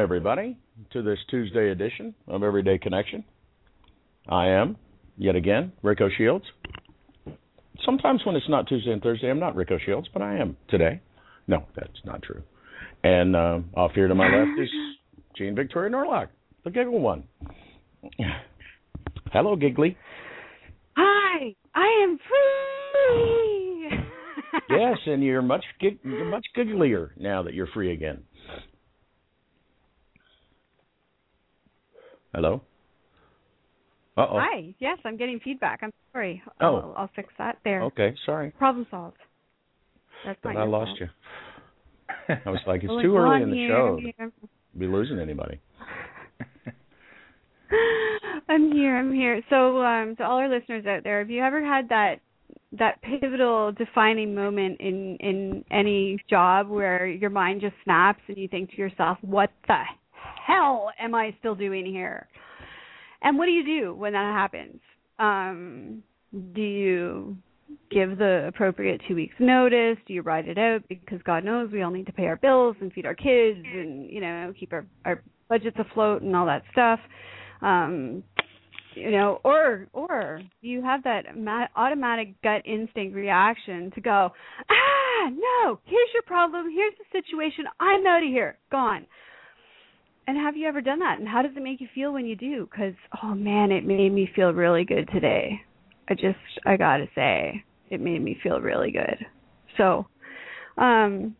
Everybody, to this Tuesday edition of Everyday Connection. I am, yet again, Rico Shields. Sometimes when it's not Tuesday and Thursday, I'm not Rico Shields, but I am today. No, that's not true. And uh, off here to my left is Jean Victoria Norlock, the giggle one. Hello, Giggly. Hi, I am free. yes, and you're much gig- you're much gigglier now that you're free again. Hello. Uh oh. Hi. Yes, I'm getting feedback. I'm sorry. Oh. I'll, I'll fix that there. Okay, sorry. Problem solved. That's not I lost fault. you. I was like, it's Well, too well, early in the here, show here. be losing anybody. I'm here. I'm here. So, um, to all our listeners out there, have you ever had that that pivotal, defining moment in in any job where your mind just snaps and you think to yourself, "What the hell am I still doing here?" And what do you do when that happens? Um, do you give the appropriate two weeks notice? Do you ride it out because God knows we all need to pay our bills and feed our kids and you know keep our our budgets afloat and all that stuff? Um, you know, or or do you have that ma- automatic gut instinct reaction to go, ah, no, here's your problem, here's the situation, I'm out of here, gone. And have you ever done that? And how does it make you feel when you do? Because oh man, it made me feel really good today. I just I gotta say, it made me feel really good. So, um,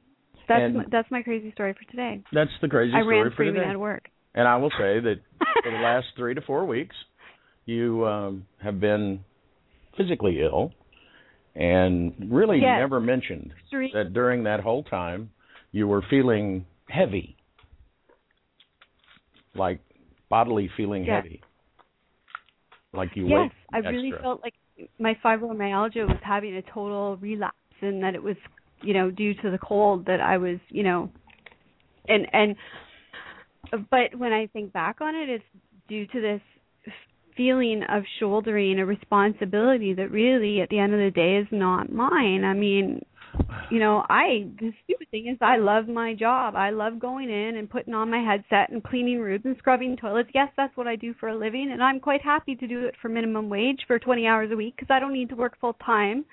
that's And- my, that's my crazy story for today. That's the crazy I story ran for today. of work. And I will say that for the last three to four weeks, you um, have been physically ill, and really Yes. never mentioned Three- that during that whole time you were feeling heavy, like bodily feeling Yes. heavy, like you were. yes, I really felt like my fibromyalgia was having a total relapse, and that it was, you know, due to the cold that I was, you know, and and. But when I think back on it, it's due to this feeling of shouldering a responsibility that really, at the end of the day, is not mine. I mean, you know, I the stupid thing is I love my job. I love going in and putting on my headset and cleaning rooms and scrubbing toilets. Yes, that's what I do for a living, and I'm quite happy to do it for minimum wage for 20 hours a week because I don't need to work full time.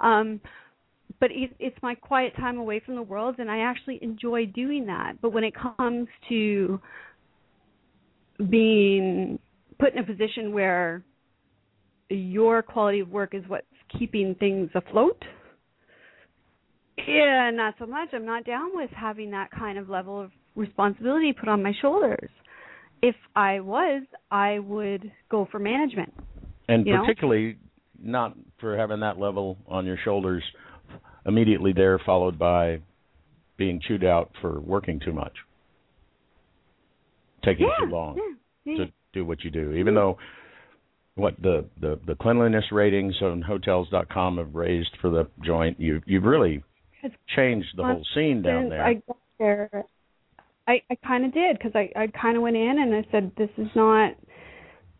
Um but it, it's my quiet time away from the world and I actually enjoy doing that. But when it comes to being put in a position where your quality of work is what's keeping things afloat, yeah, not so much. I'm not down with having that kind of level of responsibility put on my shoulders. If I was, I would go for management. and you know? particularly not for having that level on your shoulders immediately there, followed by being chewed out for working too much, taking yeah, too long yeah, yeah. to do what you do. Even though what the the the cleanliness ratings on hotels.com have raised for the joint, you you've really It's changed the whole scene down there. I got there, I I kind of did because I I kind of went in and I said this is not.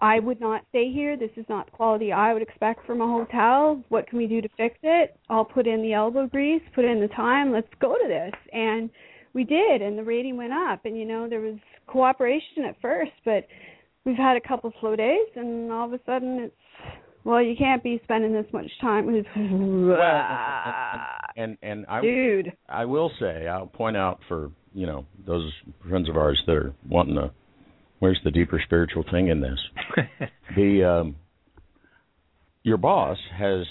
I would not stay here. This is not the quality I would expect from a hotel. What can we do to fix it? I'll put in the elbow grease, put in the time. Let's go to this. And we did, and the rating went up. And you know there was cooperation at first, but we've had a couple slow days, and all of a sudden it's well, you can't be spending this much time with and and I dude. I will say I'll point out for you know those friends of ours that are wanting to. Where's the deeper spiritual thing in this? the um, your boss has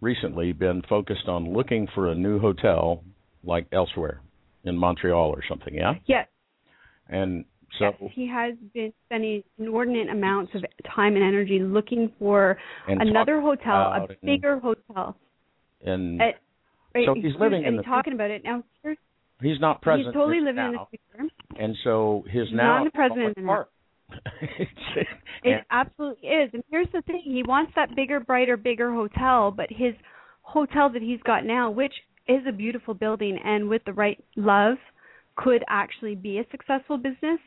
recently been focused on looking for a new hotel like elsewhere in Montreal or something. Yeah. Yes. And so yes, he has been spending inordinate amounts of time and energy looking for another hotel, a it and- bigger hotel. and At, right, So he's living in and the talking about it now. Here's, he's not present. he's totally living in now. the future. and so his He's now not the president. It's- It absolutely is. And here's the thing: he wants that bigger, brighter, bigger hotel, but his hotel that he's got now, which is a beautiful building and with the right love, could actually be a successful business.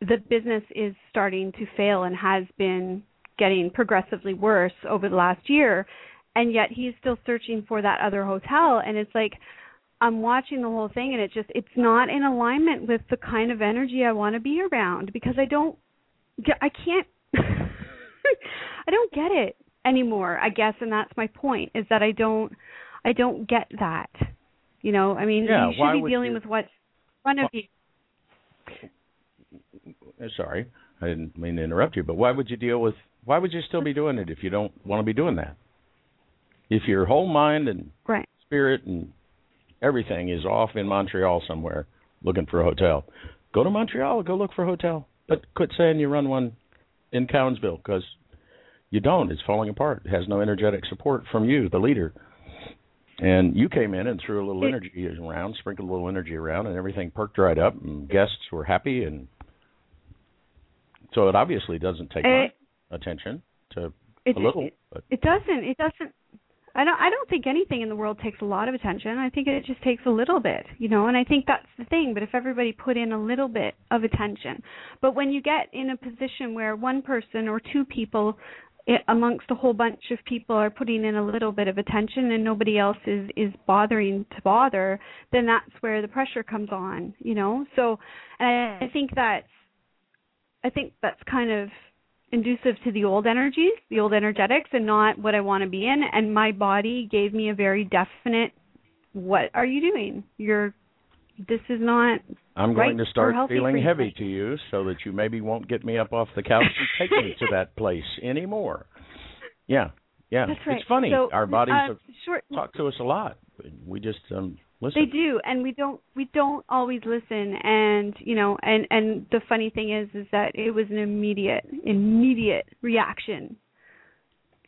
The business is starting to fail and has been getting progressively worse over the last year, and yet he's still searching for that other hotel. And it's like I'm watching the whole thing, and it just it's not in alignment with the kind of energy I want to be around because I don't I can't I don't get it anymore, I guess, and that's my point is that I don't I don't get that. You know, I mean, Yeah, you should be dealing you- with what's front of you. Uh, sorry, I didn't mean to interrupt you, but why would you deal with? Why would you still be doing it if you don't want to be doing that? If your whole mind and Right. spirit and everything is off in Montreal somewhere looking for a hotel, go to Montreal. Go look for a hotel. But quit saying you run one in Cowansville because you don't. It's falling apart. It has no energetic support from you, the leader. And you came in and threw a little energy around, sprinkled a little energy around, and everything perked right up, and guests were happy, and so it obviously doesn't take Eh, much attention to It, a little, it, but it doesn't. It doesn't. I don't. I don't think anything in the world takes a lot of attention. I think it just takes a little bit, you know. And I think that's the thing. But if everybody put in a little bit of attention, but when you get in a position where one person or two people i amongst a whole bunch of people are putting in a little bit of attention and nobody else is is bothering to bother, then that's where the pressure comes on, you know. So, and I, I think that's I think that's kind of inducive to the old energies, the old energetics, and not what I want to be in. And my body gave me a very definite, "What are you doing? You're. This is not." I'm going right to start feeling heavy to you so that you maybe won't get me up off the couch and take me to that place anymore. Yeah, yeah. That's right. It's funny. So, Our bodies uh, short. talked to us a lot. We just um listen. They do, and we don't. We don't always listen. And you know, and and the funny thing is, is that it was an immediate, immediate reaction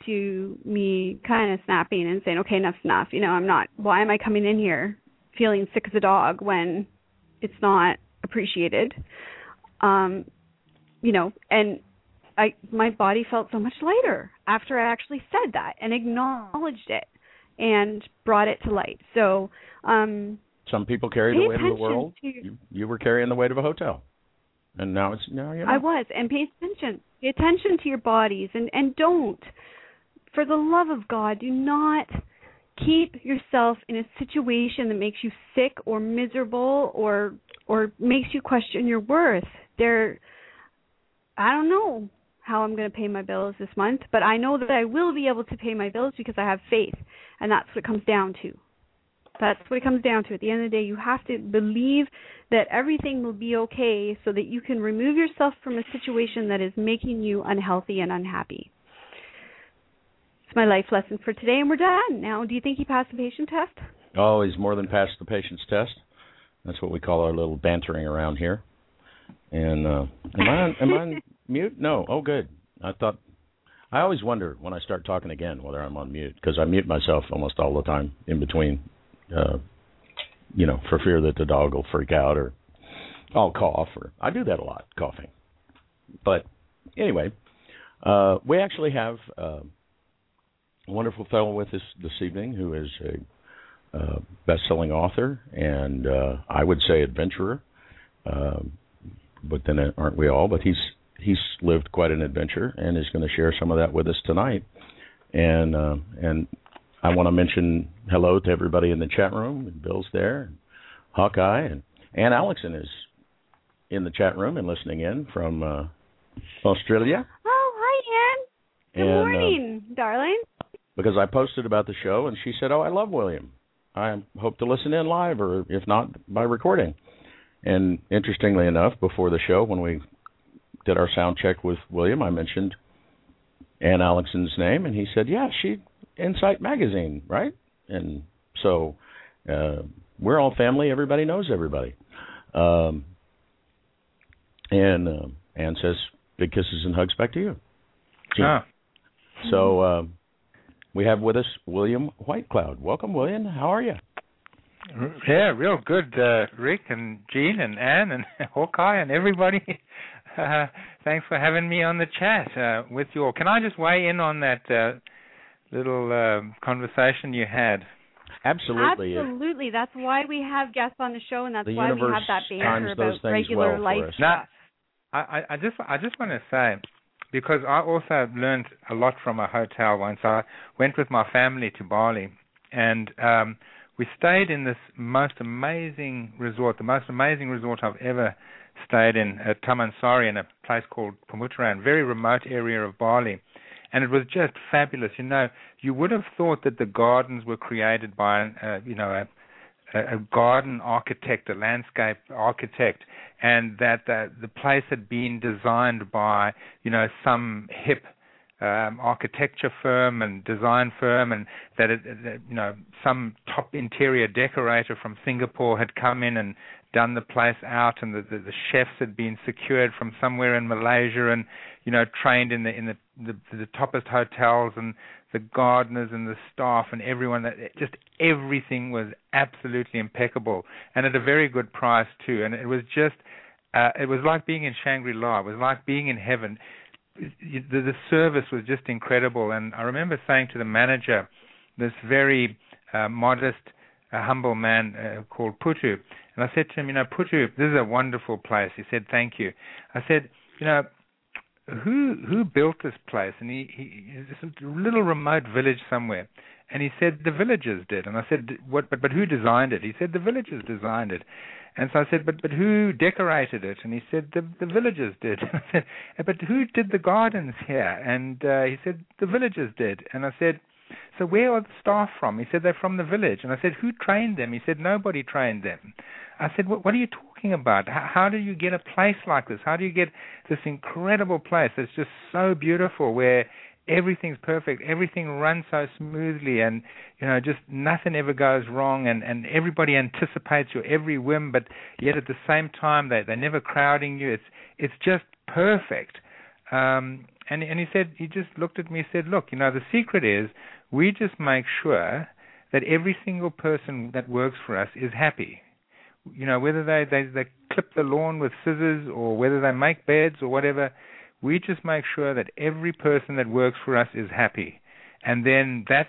to me kind of snapping and saying, "Okay, enough's enough." You know, I'm not. Why am I coming in here feeling sick as a dog when it's not appreciated? Um, you know, and I my body felt so much lighter after I actually said that and acknowledged it and brought it to light. So, um Some people carry the weight of the world. to- You, you were carrying the weight of a hotel, and now it's now you know. I was and pay attention. Pay attention to your bodies and and don't for the love of God, do not keep yourself in a situation that makes you sick or miserable or or makes you question your worth. There I don't know how I'm going to pay my bills this month, but I know that I will be able to pay my bills because I have faith, and that's what it comes down to. That's what it comes down to. At the end of the day, you have to believe that everything will be okay so that you can remove yourself from a situation that is making you unhealthy and unhappy. It's my life lesson for today, and we're done. Now, do you think he passed the patient test? Oh, he's more than passed the patient's test. That's what we call our little bantering around here. And uh am I on, am I on mute? No. Oh, good. I thought I always wonder when I start talking again whether I'm on mute because I mute myself almost all the time in between. Uh, you know, for fear that the dog will freak out or I'll cough or I do that a lot, coughing. But anyway, uh, we actually have uh, wonderful fellow with us this evening who is a uh, best-selling author and uh, I would say adventurer. Um, but then uh, aren't we all? But he's he's lived quite an adventure and is going to share some of that with us tonight. And uh, and I want to mention hello to everybody in the chat room. And Bill's there, and Hawkeye, and Ann Allison is in the chat room and listening in from uh, Australia. Oh, hi, Ann. Good And, uh, morning, darling. Because I posted about the show and she said, "Oh, I love William." I hope to listen in live, or if not, by recording. And interestingly enough, before the show, when we did our sound check with William, I mentioned Ann Alexson's name, and he said, "Yeah, she Insight Magazine, right?" And so uh, we're all family. Everybody knows everybody. Um, and uh, Ann says, "Big kisses and hugs back to you." Ah. So uh, we have with us William Whitecloud. Welcome, William. How are you? Yeah, real good, uh, Rick and Jean and Ann and Hawkeye and everybody. Uh, thanks for having me on the chat uh, with you all. Can I just weigh in on that uh, little uh, conversation you had? Absolutely. Absolutely. That's why we have guests on the show, and that's The why we have that banter about regular well life us. Now, stuff. I, I, I just I just want to say because I also learned a lot from a hotel once. I went with my family to Bali, and um, we stayed in this most amazing resort, the most amazing resort I've ever stayed in at Tamansari in a place called Pemuteran, very remote area of Bali. And it was just fabulous. You know, you would have thought that the gardens were created by, uh, you know, a, a, a garden architect, a landscape architect, and that the, the place had been designed by, you know, some hip um, architecture firm and design firm, and that, it, that you know some top interior decorator from Singapore had come in and done the place out, and the, the, the chefs had been secured from somewhere in Malaysia, and you know trained in the in the the, the toppest hotels, and the gardeners and the staff and everyone. That just everything was absolutely impeccable, and at a very good price too. And it was just uh, it was like being in Shangri-La. It was like being in heaven the, the service was just incredible. And I remember saying to the manager, this very uh, modest, uh, humble man uh, called Putu, and I said to him, you know, Putu, this is a wonderful place. He said, thank you. I said, you know, who who built this place? And he, he this little remote village somewhere. And he said the villagers did. And I said, what? But but who designed it? He said the villagers designed it. And so I said, but but who decorated it? And he said the the villagers did. I said, but who did the gardens here? And uh, he said the villagers did. And I said, so where are the staff from? He said they're from the village. And I said, who trained them? He said nobody trained them. I said, what, what are you talking about? How, how do you get a place like this? How do you get this incredible place that's just so beautiful where everything's perfect everything runs so smoothly and you know just nothing ever goes wrong and and everybody anticipates your every whim but yet at the same time they they're never crowding you it's it's just perfect um and and he said he just looked at me and said look you know the secret is we just make sure that every single person that works for us is happy you know whether they they they clip the lawn with scissors or whether they make beds or whatever we just make sure that every person that works for us is happy. And then that's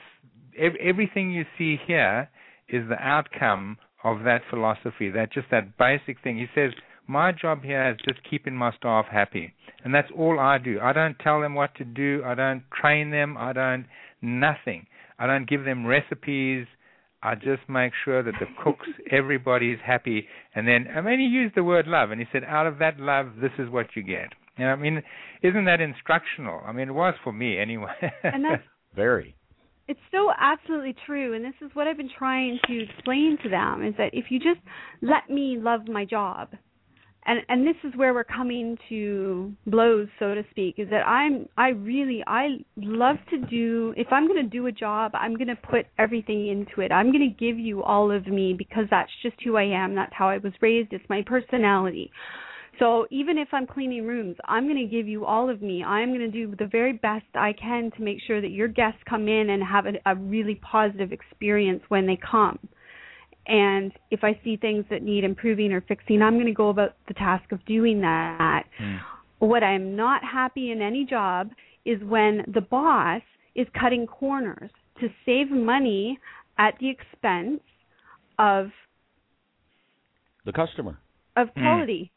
ev- everything you see here is the outcome of that philosophy, that just that basic thing. He says, my job here is just keeping my staff happy. And that's all I do. I don't tell them what to do. I don't train them. I don't, nothing. I don't give them recipes. I just make sure that the cooks, everybody is happy. And then, I mean, he used the word love, and he said, out of that love, this is what you get. You know, I mean, isn't that instructional? I mean, it was for me anyway. And that's Very. it's so absolutely true and this is what i've been trying to explain to them is that if you just let me love my job and and this is where we're coming to blows so to speak is that i'm i really i love to do if i'm going to do a job i'm going to put everything into it i'm going to give you all of me because that's just who i am that's how i was raised it's my personality so even if I'm cleaning rooms, I'm going to give you all of me. I'm going to do the very best I can to make sure that your guests come in and have a, a really positive experience when they come. And if I see things that need improving or fixing, I'm going to go about the task of doing that. Mm. What I'm not happy in any job is when the boss is cutting corners to save money at the expense of The customer. of Hmm. quality.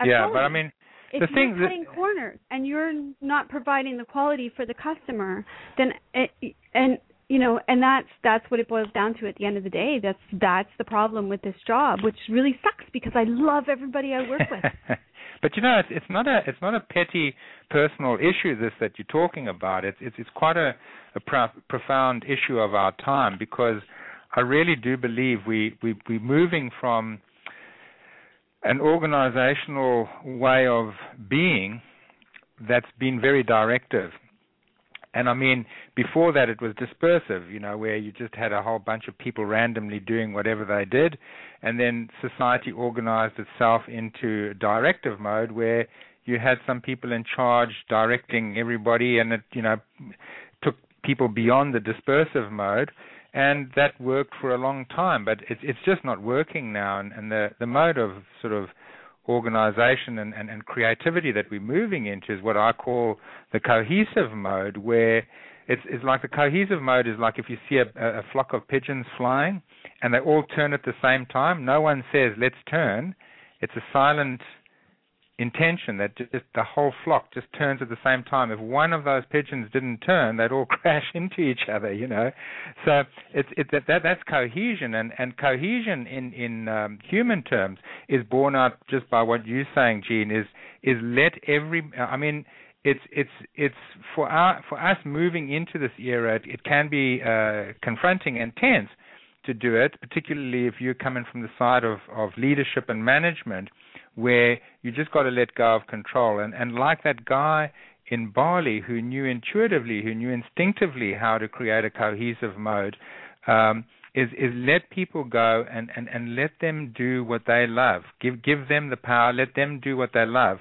Of yeah, quality. but I mean, if the thing you're that- cutting corners and you're not providing the quality for the customer, then it, and you know, and that's that's what it boils down to at the end of the day. That's that's the problem with this job, which really sucks because I love everybody I work with. but you know, it's it's not a it's not a petty personal issue this that you're talking about. It's it's it's quite a a pro- profound issue of our time because I really do believe we we we're moving from an organizational way of being that's been very directive. And I mean, before that, it was dispersive, you know, where you just had a whole bunch of people randomly doing whatever they did. And then society organized itself into directive mode where you had some people in charge directing everybody, and it, you know, took people beyond the dispersive mode and that worked for a long time. But it's it's just not working now, and, and the the mode of sort of organization and, and, and creativity that we're moving into is what I call the cohesive mode, where it's it's like the cohesive mode is like if you see a, a flock of pigeons flying and they all turn at the same time. No one says let's turn. It's a silent intention that just the whole flock just turns at the same time. If one of those pigeons didn't turn, they'd all crash into each other, you know. So it's it, that, that that's cohesion, and and cohesion in in um, human terms is borne out just by what you're saying, Jean. Is is let every I mean. It's it's it's for our for us moving into this era. It, it can be uh, confronting and tense to do it, particularly if you're coming from the side of of leadership and management where you just got to let go of control. And and like that guy in Bali who knew intuitively, who knew instinctively how to create a cohesive mode, um, is is let people go and, and, and let them do what they love. Give give them the power, let them do what they love.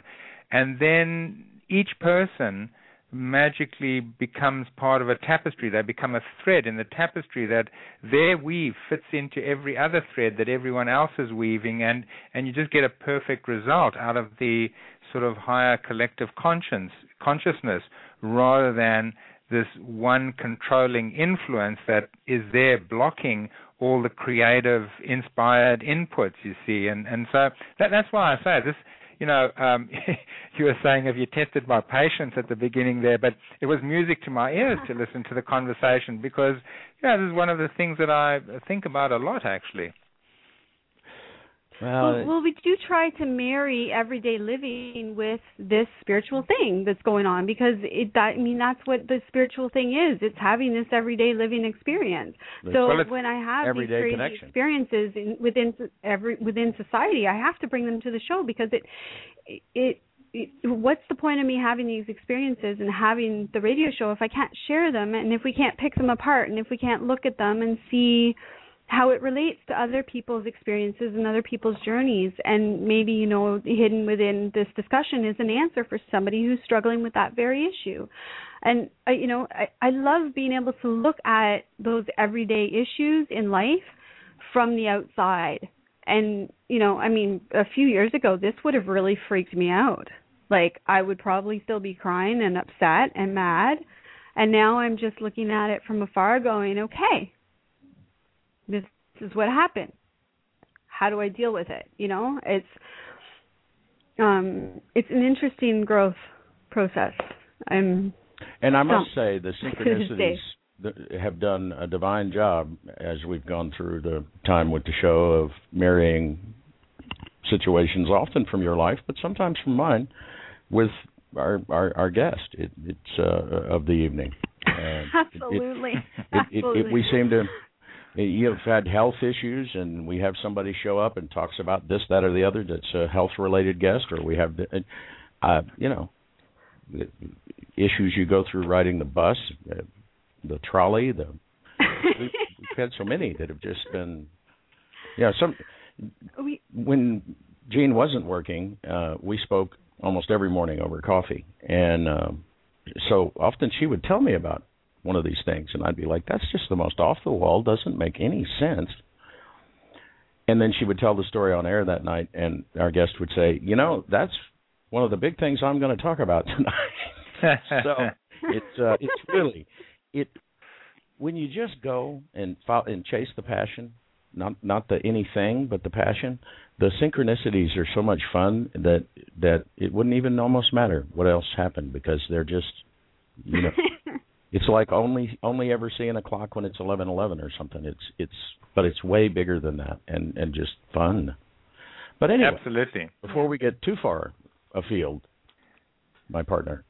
And then each person magically becomes part of a tapestry. They become a thread in the tapestry that their weave fits into every other thread that everyone else is weaving, and and you just get a perfect result out of the sort of higher collective conscience consciousness rather than this one controlling influence that is there blocking all the creative inspired inputs you see and and so that that's why I say this you know, um, you were saying, have you tested my patience at the beginning there? But it was music to my ears to listen to the conversation because, you know, this is one of the things that I think about a lot, actually. Well, well, well, we do try to marry everyday living with this spiritual thing that's going on because it. That, I mean, that's what the spiritual thing is. It's having this everyday living experience. So well, when I have these crazy connection. experiences in, within every within society, I have to bring them to the show because it it what's the point of me having these experiences and having the radio show if I can't share them and if we can't pick them apart and if we can't look at them and see how it relates to other people's experiences and other people's journeys. And maybe you know hidden within this discussion is an answer for somebody who's struggling with that very issue. And I, you know I, I love being able to look at those everyday issues in life from the outside. And you know i mean a few years ago this would have really freaked me out. Like i would probably still be crying and upset and mad. And now i'm just looking at it from afar going okay this is what happened. How do i deal with it? You know it's um it's an interesting growth process. I'm and i must say the synchronicities have done a divine job as we've gone through the time with the show of marrying situations often from your life but sometimes from mine with our our, our guest. It, it's uh, of the evening. Absolutely. it, it, absolutely. we seem to you've had health issues and we have somebody show up and talks about this that or the other that's a health related guest or we have uh you know issues you go through riding the bus uh, the trolley the we've, we've had so many that have just been yeah some we, when Jean wasn't working uh we spoke almost every morning over coffee. And um so often she would tell me about one of these things, and I'd be like, "That's just the most off the wall. Doesn't make any sense." And then she would tell the story on air that night, and our guest would say, "You know, that's one of the big things I'm going to talk about tonight." so it's uh, it's really it when you just go and follow, and chase the passion, not not the anything, but the passion. The synchronicities are so much fun that that it wouldn't even almost matter what else happened because they're just you know it's like only only ever seeing a clock when it's eleven eleven or something. It's it's but it's way bigger than that and and just fun. But anyway, absolutely. Before we get too far afield, my partner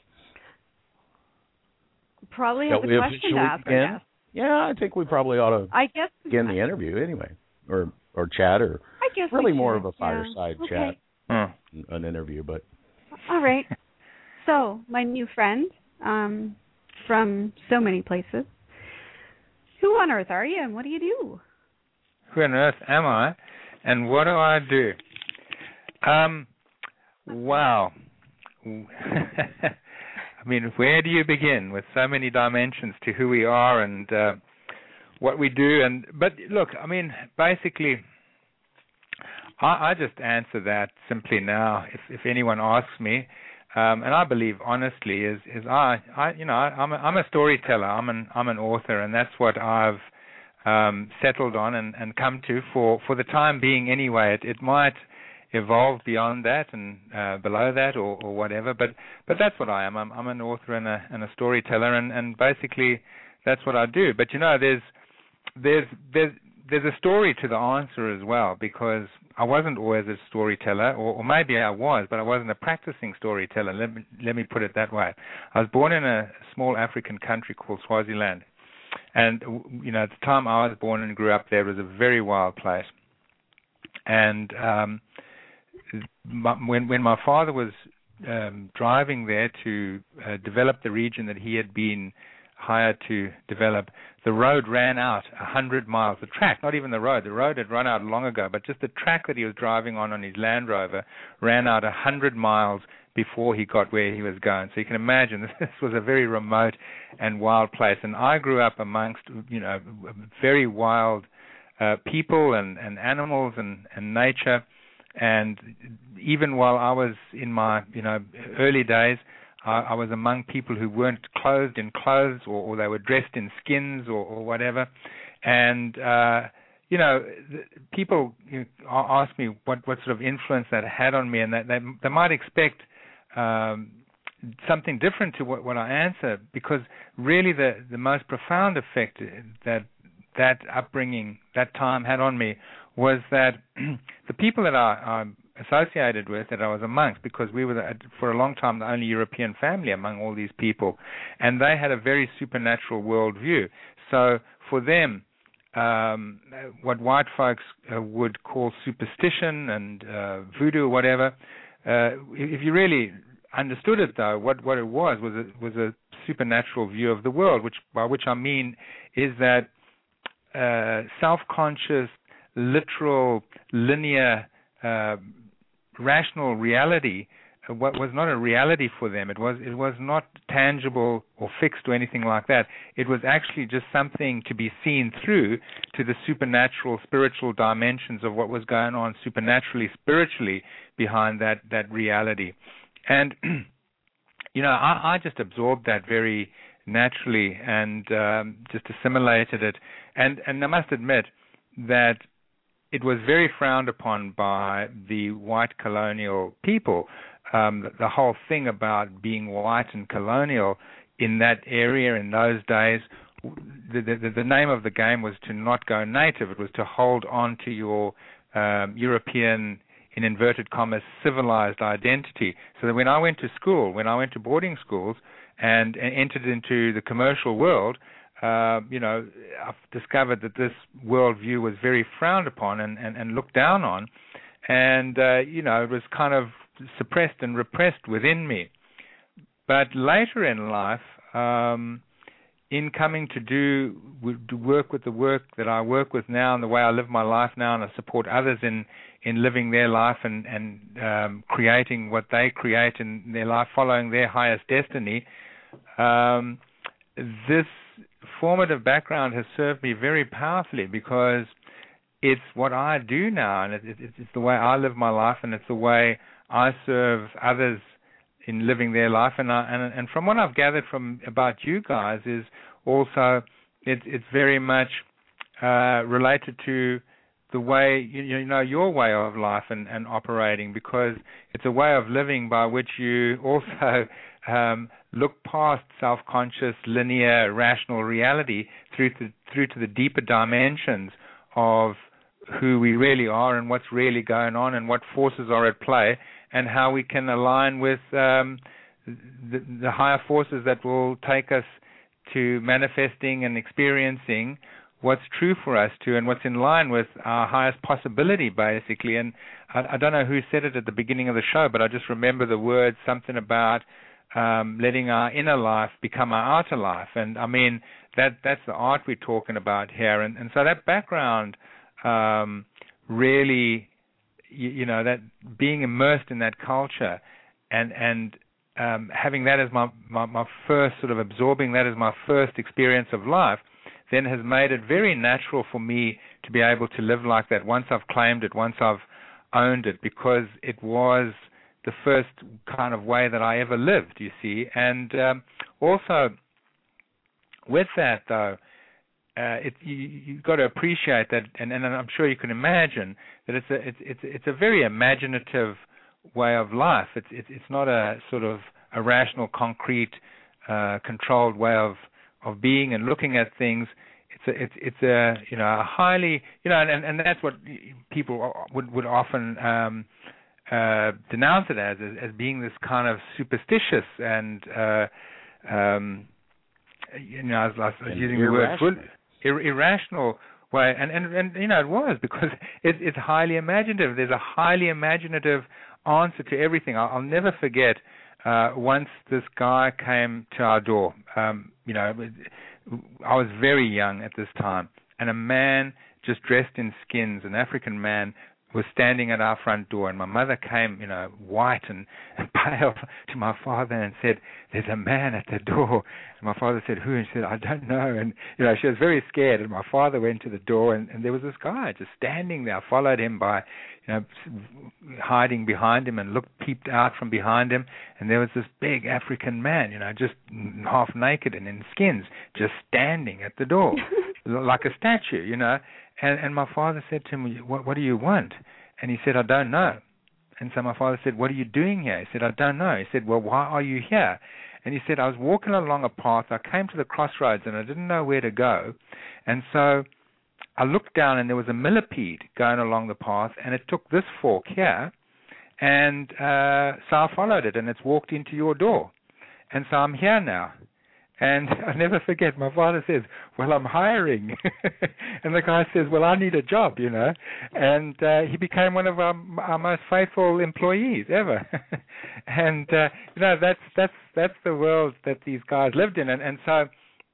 probably has a question to ask. Again? Yeah, I think we probably ought to I guess begin the interview anyway, or or chat, or I guess really more of a yeah. fireside Okay. chat, an interview. But All right. So, my new friend um, from so many places. Who on earth are you, and what do you do? Who on earth am I, and what do I do? Um, wow. I mean, where do you begin with so many dimensions to who we are and uh, what we do? And but look, I mean, basically, I, I just answer that simply now. If if anyone asks me, um, and I believe honestly, is is I I you know I, I'm a, I'm a storyteller. I'm an I'm an author, and that's what I've um, settled on and, and come to for for the time being. Anyway, it, it might evolve beyond that and uh, below that or, or whatever. But but that's what I am. I'm, I'm an author and a and a storyteller, and and basically that's what I do. But you know, there's there's there's there's a story to the answer as well because I wasn't always a storyteller, or, or maybe I was, but I wasn't a practicing storyteller. Let me let me put it that way. I was born in a small African country called Swaziland, and you know at the time I was born and grew up there it was a very wild place. And um, my, when when my father was um, driving there to uh, develop the region that he had been hired to develop, the road ran out a hundred miles. The track, not even the road, the road had run out long ago, but just the track that he was driving on on his Land Rover ran out a hundred miles before he got where he was going. So you can imagine this was a very remote and wild place. And I grew up amongst you know very wild uh, people and, and animals and, and nature. And even while I was in my you know early days, I, I was among people who weren't clothed in clothes or, or they were dressed in skins or, or whatever. And uh, you know, people you know, ask me what what sort of influence that had on me, and that they they might expect um, something different to what, what I answer because really the the most profound effect that that upbringing that time had on me was that the people that I, associated with that I was amongst because we were the, for a long time the only European family among all these people. And they had a very supernatural worldview. So for them um, what white folks uh, would call superstition and uh, voodoo or whatever uh, if you really understood it though what what it was was a, was a supernatural view of the world which by which I mean is that uh, self-conscious, literal, linear, uh, rational reality uh, what was not a reality for them. It was it was not tangible or fixed or anything like that. It was actually just something to be seen through to the supernatural, spiritual dimensions of what was going on supernaturally, spiritually behind that that reality. And you know, I, I just absorbed that very naturally and um, just assimilated it. And and I must admit that it was very frowned upon by the white colonial people. Um, the, whole thing about being white and colonial in that area in those days, the, the, the name of the game was to not go native. It was to hold on to your um, European, in inverted commas, civilized identity. So that when I went to school, when I went to boarding schools, and, and entered into the commercial world, uh, you know, I've discovered that this worldview was very frowned upon and, and, and looked down on, and uh, you know, it was kind of suppressed and repressed within me. But later in life, um, in coming to do to work with the work that I work with now and the way I live my life now, and I support others in in living their life and and um, creating what they create in their life, following their highest destiny. Um, this formative background has served me very powerfully because it's what I do now, and it, it, it's the way I live my life, and it's the way I serve others in living their life. And I, and and from what I've gathered from about you guys is also it's it's very much uh, related to the way you, you know your way of life and, and operating because it's a way of living by which you also um, look past self-conscious, linear, rational reality through to through to the deeper dimensions of who we really are and what's really going on and what forces are at play and how we can align with um, the, the higher forces that will take us to manifesting and experiencing what's true for us to and what's in line with our highest possibility basically. And I, I don't know who said it at the beginning of the show but I just remember the words something about um, letting our inner life become our outer life. And I mean that that's the art we're talking about here. And, and so that background um, really you, you know that being immersed in that culture and and um, having that as my, my my first sort of absorbing that as my first experience of life then has made it very natural for me to be able to live like that once I've claimed it, once I've owned it, because it was the first kind of way that I ever lived, you see. And um, also, with that, though, uh, it, you, you've got to appreciate that, and, and I'm sure you can imagine that it's a it's it's, it's a very imaginative way of life. It's it's it's not a sort of a rational, concrete, uh, controlled way of of being and looking at things. It's a it's it's a you know a highly you know and and that's what people would would often um, uh, denounce it as, as, as being this kind of superstitious and uh, um, you know I was, I was using the word ir- irrational way and, and and you know it was because it, it's highly imaginative. There's a highly imaginative answer to everything. I'll, I'll never forget uh, once this guy came to our door. Um, you know, I was very young at this time, and a man just dressed in skins, an African man, was standing at our front door, and my mother came, you know, white and, and pale to my father and said, "There's a man at the door." And my father said, "Who?" And she said, "I don't know." And you know, she was very scared. And my father went to the door, and, and there was this guy just standing there. I followed him by, you know, hiding behind him, and looked peeped out from behind him, and there was this big African man, you know, just half naked and in skins, just standing at the door, like a statue, you know. And, and my father said to me, what, what do you want? And he said, I don't know. And so my father said, What are you doing here? He said, I don't know. He said, Well, why are you here? And he said, I was walking along a path. I came to the crossroads and I didn't know where to go. And so I looked down and there was a millipede going along the path and it took this fork here. And uh, so I followed it and it's walked into your door. And so I'm here now. And I never forget, my father says, Well, I'm hiring. and the guy says, Well, I need a job, you know. And uh, he became one of our, our most faithful employees ever. and, uh, you know, that's, that's, that's the world that these guys lived in. And, and so,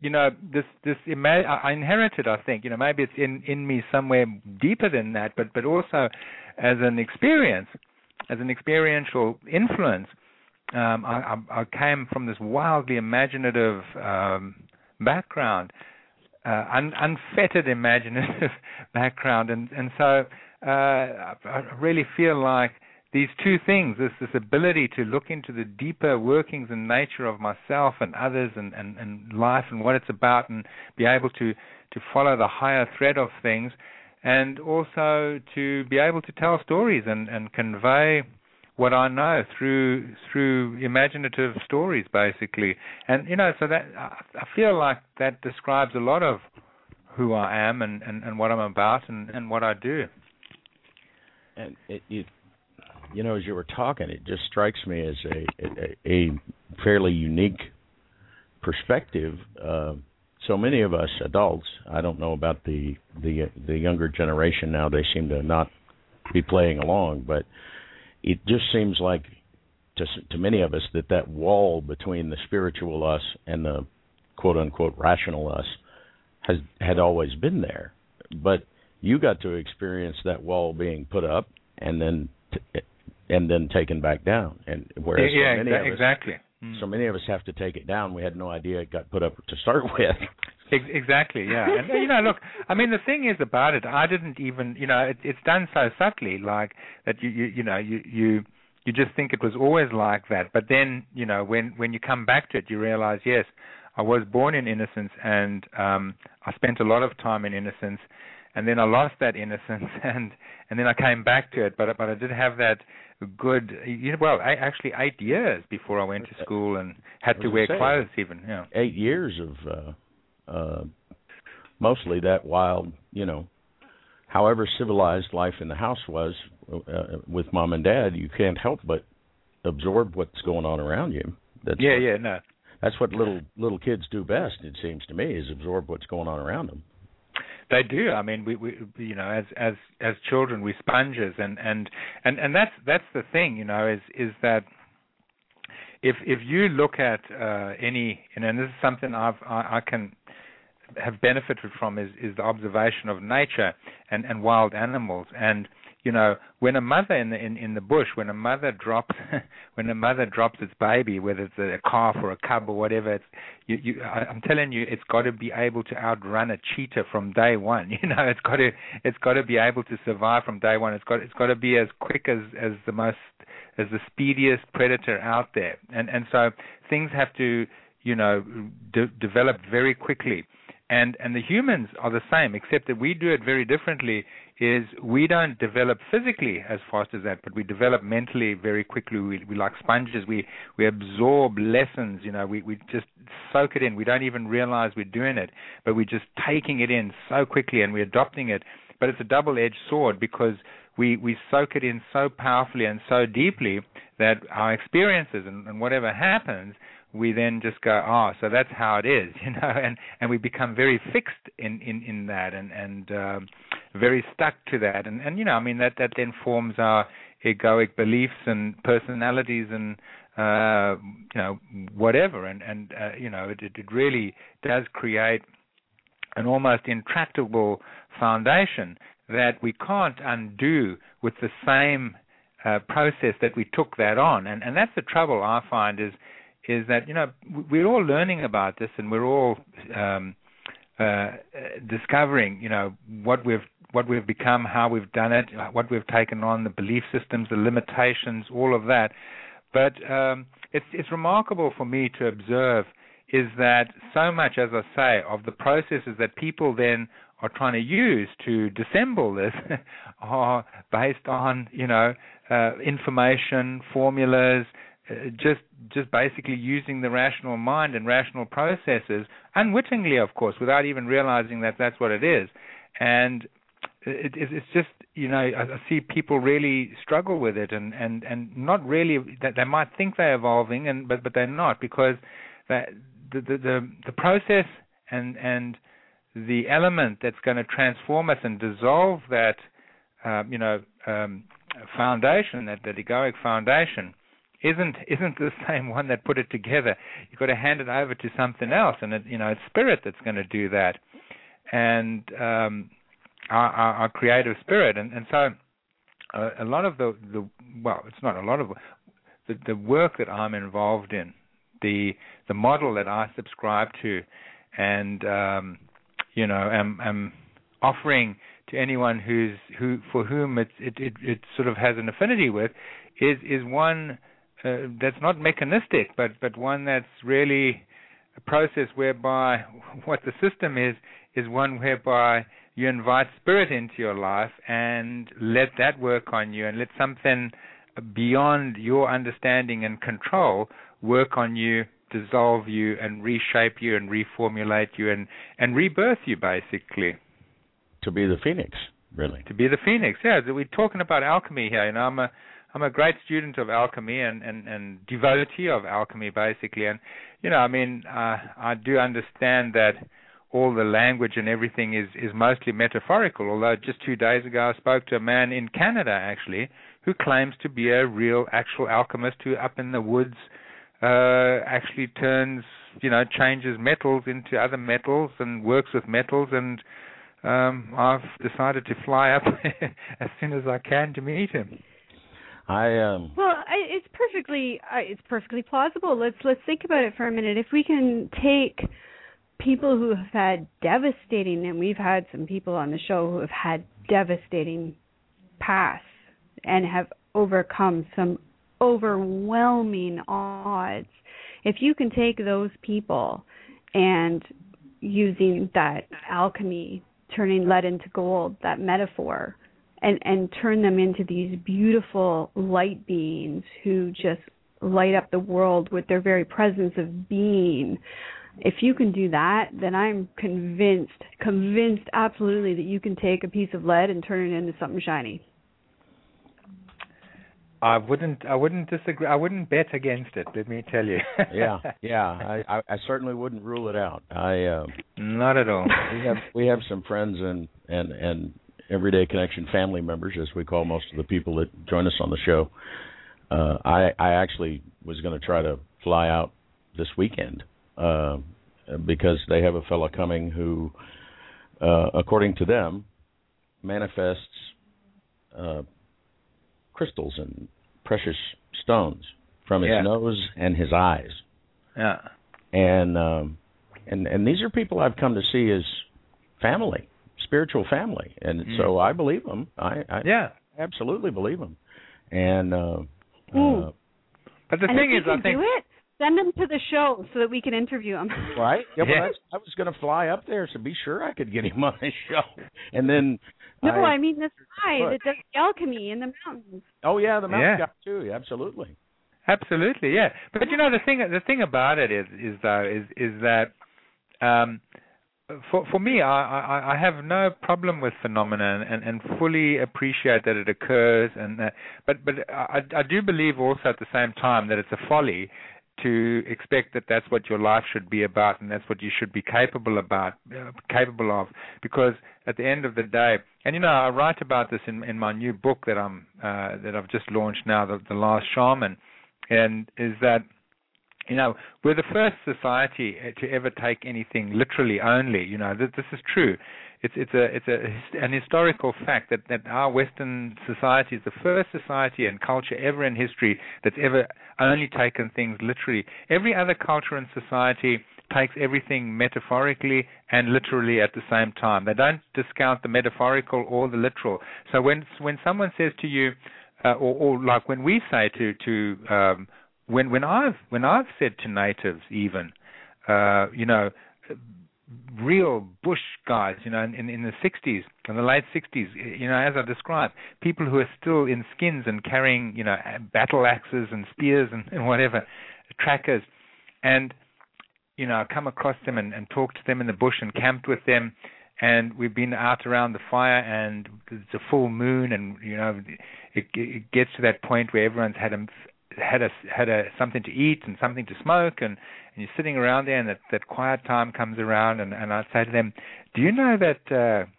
you know, this, this, I inherited, I think, you know, maybe it's in, in me somewhere deeper than that, but, but also as an experience, as an experiential influence um, I, I, came from this wildly imaginative um, background, uh, un, unfettered imaginative background, and and so uh, I really feel like these two things, this this ability to look into the deeper workings and nature of myself and others and, and, and life and what it's about, and be able to to follow the higher thread of things, and also to be able to tell stories and, and convey what I know through through imaginative stories, basically. And you know, so that I feel like that describes a lot of who I am and, and, and what I'm about and, and what I do. And it, it, you know, as you were talking, it just strikes me as a a, a fairly unique perspective. Uh, so many of us adults, I don't know about the the the younger generation now; they seem to not be playing along, but it just seems like to to many of us that that wall between the spiritual us and the quote unquote rational us has had always been there, but you got to experience that wall being put up and then t- and then taken back down. And whereas yeah, many exa- of us, exactly. So many of us have to take it down. We had no idea it got put up to start with. Exactly, yeah. And you know, look, I mean, the thing is about it, I didn't even, you know, it, it's done so subtly, like that you, you, you know, you, you, you just think it was always like that. But then, you know, when when you come back to it, you realize, yes, I was born in innocence, and um I spent a lot of time in innocence, and then I lost that innocence, and and then I came back to it. But but I did have that good, you know, well, I, actually eight years before I went to school and had to wear say, clothes, even. Yeah. Eight years of. uh uh, mostly that wild, you know, however civilized life in the house was uh, with mom and dad, you can't help but absorb what's going on around you. That's yeah, what, yeah, no. that's what little little kids do best. It seems to me is absorb what's going on around them. They do. I mean, we, we, you know, as as as children, we sponges, and and and and that's that's the thing, you know, is is that if if you look at uh, any, you know, and this is something I've I, I can have benefited from is is the observation of nature and and wild animals and you know when a mother in the in, in the bush when a mother drops when a mother drops its baby whether it's a calf or a cub or whatever it's you you I, I'm telling you it's got to be able to outrun a cheetah from day one you know it's got to it's got to be able to survive from day one. It's got it's got to be as quick as as the most as the speediest predator out there. And and so things have to you know de- develop very quickly and and the humans are the same except that we do it very differently is we don't develop physically as fast as that but we develop mentally very quickly. We we like sponges. We we absorb lessons you know we we just soak it in. We don't even realize we're doing it but we're just taking it in so quickly and we're adopting it. But it's a double edged sword because we we soak it in so powerfully and so deeply that our experiences and, and whatever happens we then just go, oh, so that's how it is, you know, and and we become very fixed in in in that and and um, very stuck to that, and and you know, I mean that that then forms our egoic beliefs and personalities and uh, you know whatever, and and uh, you know it it really does create an almost intractable foundation that we can't undo with the same uh, process that we took that on, and and that's the trouble I find is is that you know we're all learning about this and we're all um, uh, discovering you know what we've what we've become, how we've done it, what we've taken on, the belief systems, the limitations, all of that. But um, it's it's remarkable for me to observe is that so much, as I say, of the processes that people then are trying to use to dissemble this are based on you know uh, information, formulas, just just basically using the rational mind and rational processes unwittingly of course without even realizing that that's what it is. And it, it, it's just you know I, I see people really struggle with it and and and not really that they might think they're evolving and but but they're not because that the the the, the process and and the element that's going to transform us and dissolve that um, you know um, foundation that that egoic foundation isn't isn't the same one that put it together. You've got to hand it over to something else, and it, you know it's spirit that's going to do that, and um, our, our, our creative spirit, and and so uh, a lot of the the well, it's not a lot of the the work that I'm involved in, the the model that I subscribe to, and um, you know am am offering to anyone who's who for whom it it it, it sort of has an affinity with is is one uh, that's not mechanistic, but but one that's really a process whereby what the system is is one whereby you invite spirit into your life and let that work on you and let something beyond your understanding and control work on you dissolve you and reshape you and reformulate you and and rebirth you basically. To be the phoenix really. To be the phoenix yeah. We're talking about alchemy here. You know i'm a I'm a great student of alchemy and, and, and devotee of alchemy, basically. And, you know, I mean, uh, I do understand that all the language and everything is, is mostly metaphorical, although just two days ago I spoke to a man in Canada, actually, who claims to be a real, actual alchemist who, up in the woods, uh, actually turns, you know, changes metals into other metals and works with metals and um, I've decided to fly up as soon as I can to meet him. I um Well, I, it's perfectly uh, it's perfectly plausible. Let's let's think about it for a minute. If we can take people who have had devastating and we've had some people on the show who have had devastating pasts and have overcome some overwhelming odds. If you can take those people and using that alchemy, turning lead into gold, that metaphor, and and turn them into these beautiful light beings who just light up the world with their very presence of being if you can do that then i'm convinced convinced absolutely that you can take a piece of lead and turn it into something shiny I wouldn't. I wouldn't disagree. I wouldn't bet against it. Let me tell you. yeah, yeah. I, I I certainly wouldn't rule it out. I uh, not at all. We have we have some friends and and and everyday connection family members, as we call most of the people that join us on the show. Uh, I I actually was going to try to fly out this weekend uh, because they have a fellow coming who, uh, according to them, manifests uh, crystals and precious stones from his yeah. nose and his eyes. Yeah. And um and and these are people I've come to see as family, spiritual family. And Mm. so I believe them. I, I Yeah. absolutely believe them. And uh, Ooh. uh But the and thing if is, we I think do it, send them to the show so that we can interview them. right? Yeah, well, Yeah. that's, I was going to fly up there to be sure I could get him on the show. And then no, I, I mean this guy What? that does the alchemy in the mountains. Oh yeah, the mountain Yeah. guy too. Absolutely. Absolutely, yeah. But you know the thing the thing about it is is though is is that um for for me I, I I have no problem with phenomena and, and fully appreciate that it occurs and that, but but I I do believe also at the same time that it's a folly to expect that that's what your life should be about and that's what you should be capable about uh, capable of because at the end of the day and you know I write about this in in my new book that I'm uh, that I've just launched now the, the last shaman and is that you know we're the first society to ever take anything literally only you know this, this is true. It's it's a it's a an historical fact that that our western society is the first society and culture ever in history that's ever only taken things literally. Every other culture and society takes everything metaphorically and literally at the same time. They don't discount the metaphorical or the literal. So when when someone says to you uh, or, or like when we say to to um, when when I've when I've said to natives even, uh, you know, real bush guys, you know, in in the 60s, in the late 60s, you know, as I described, people who are still in skins and carrying, you know, battle axes and spears and, and whatever, trackers, and you know, I come across them and, and talk to them in the bush and camped with them. And we've been out around the fire, and it's a full moon, and you know, it, it gets to that point where everyone's had a had a had a something to eat and something to smoke and, and you're sitting around there and that, that quiet time comes around and, and I'd say to them, Do you know that uh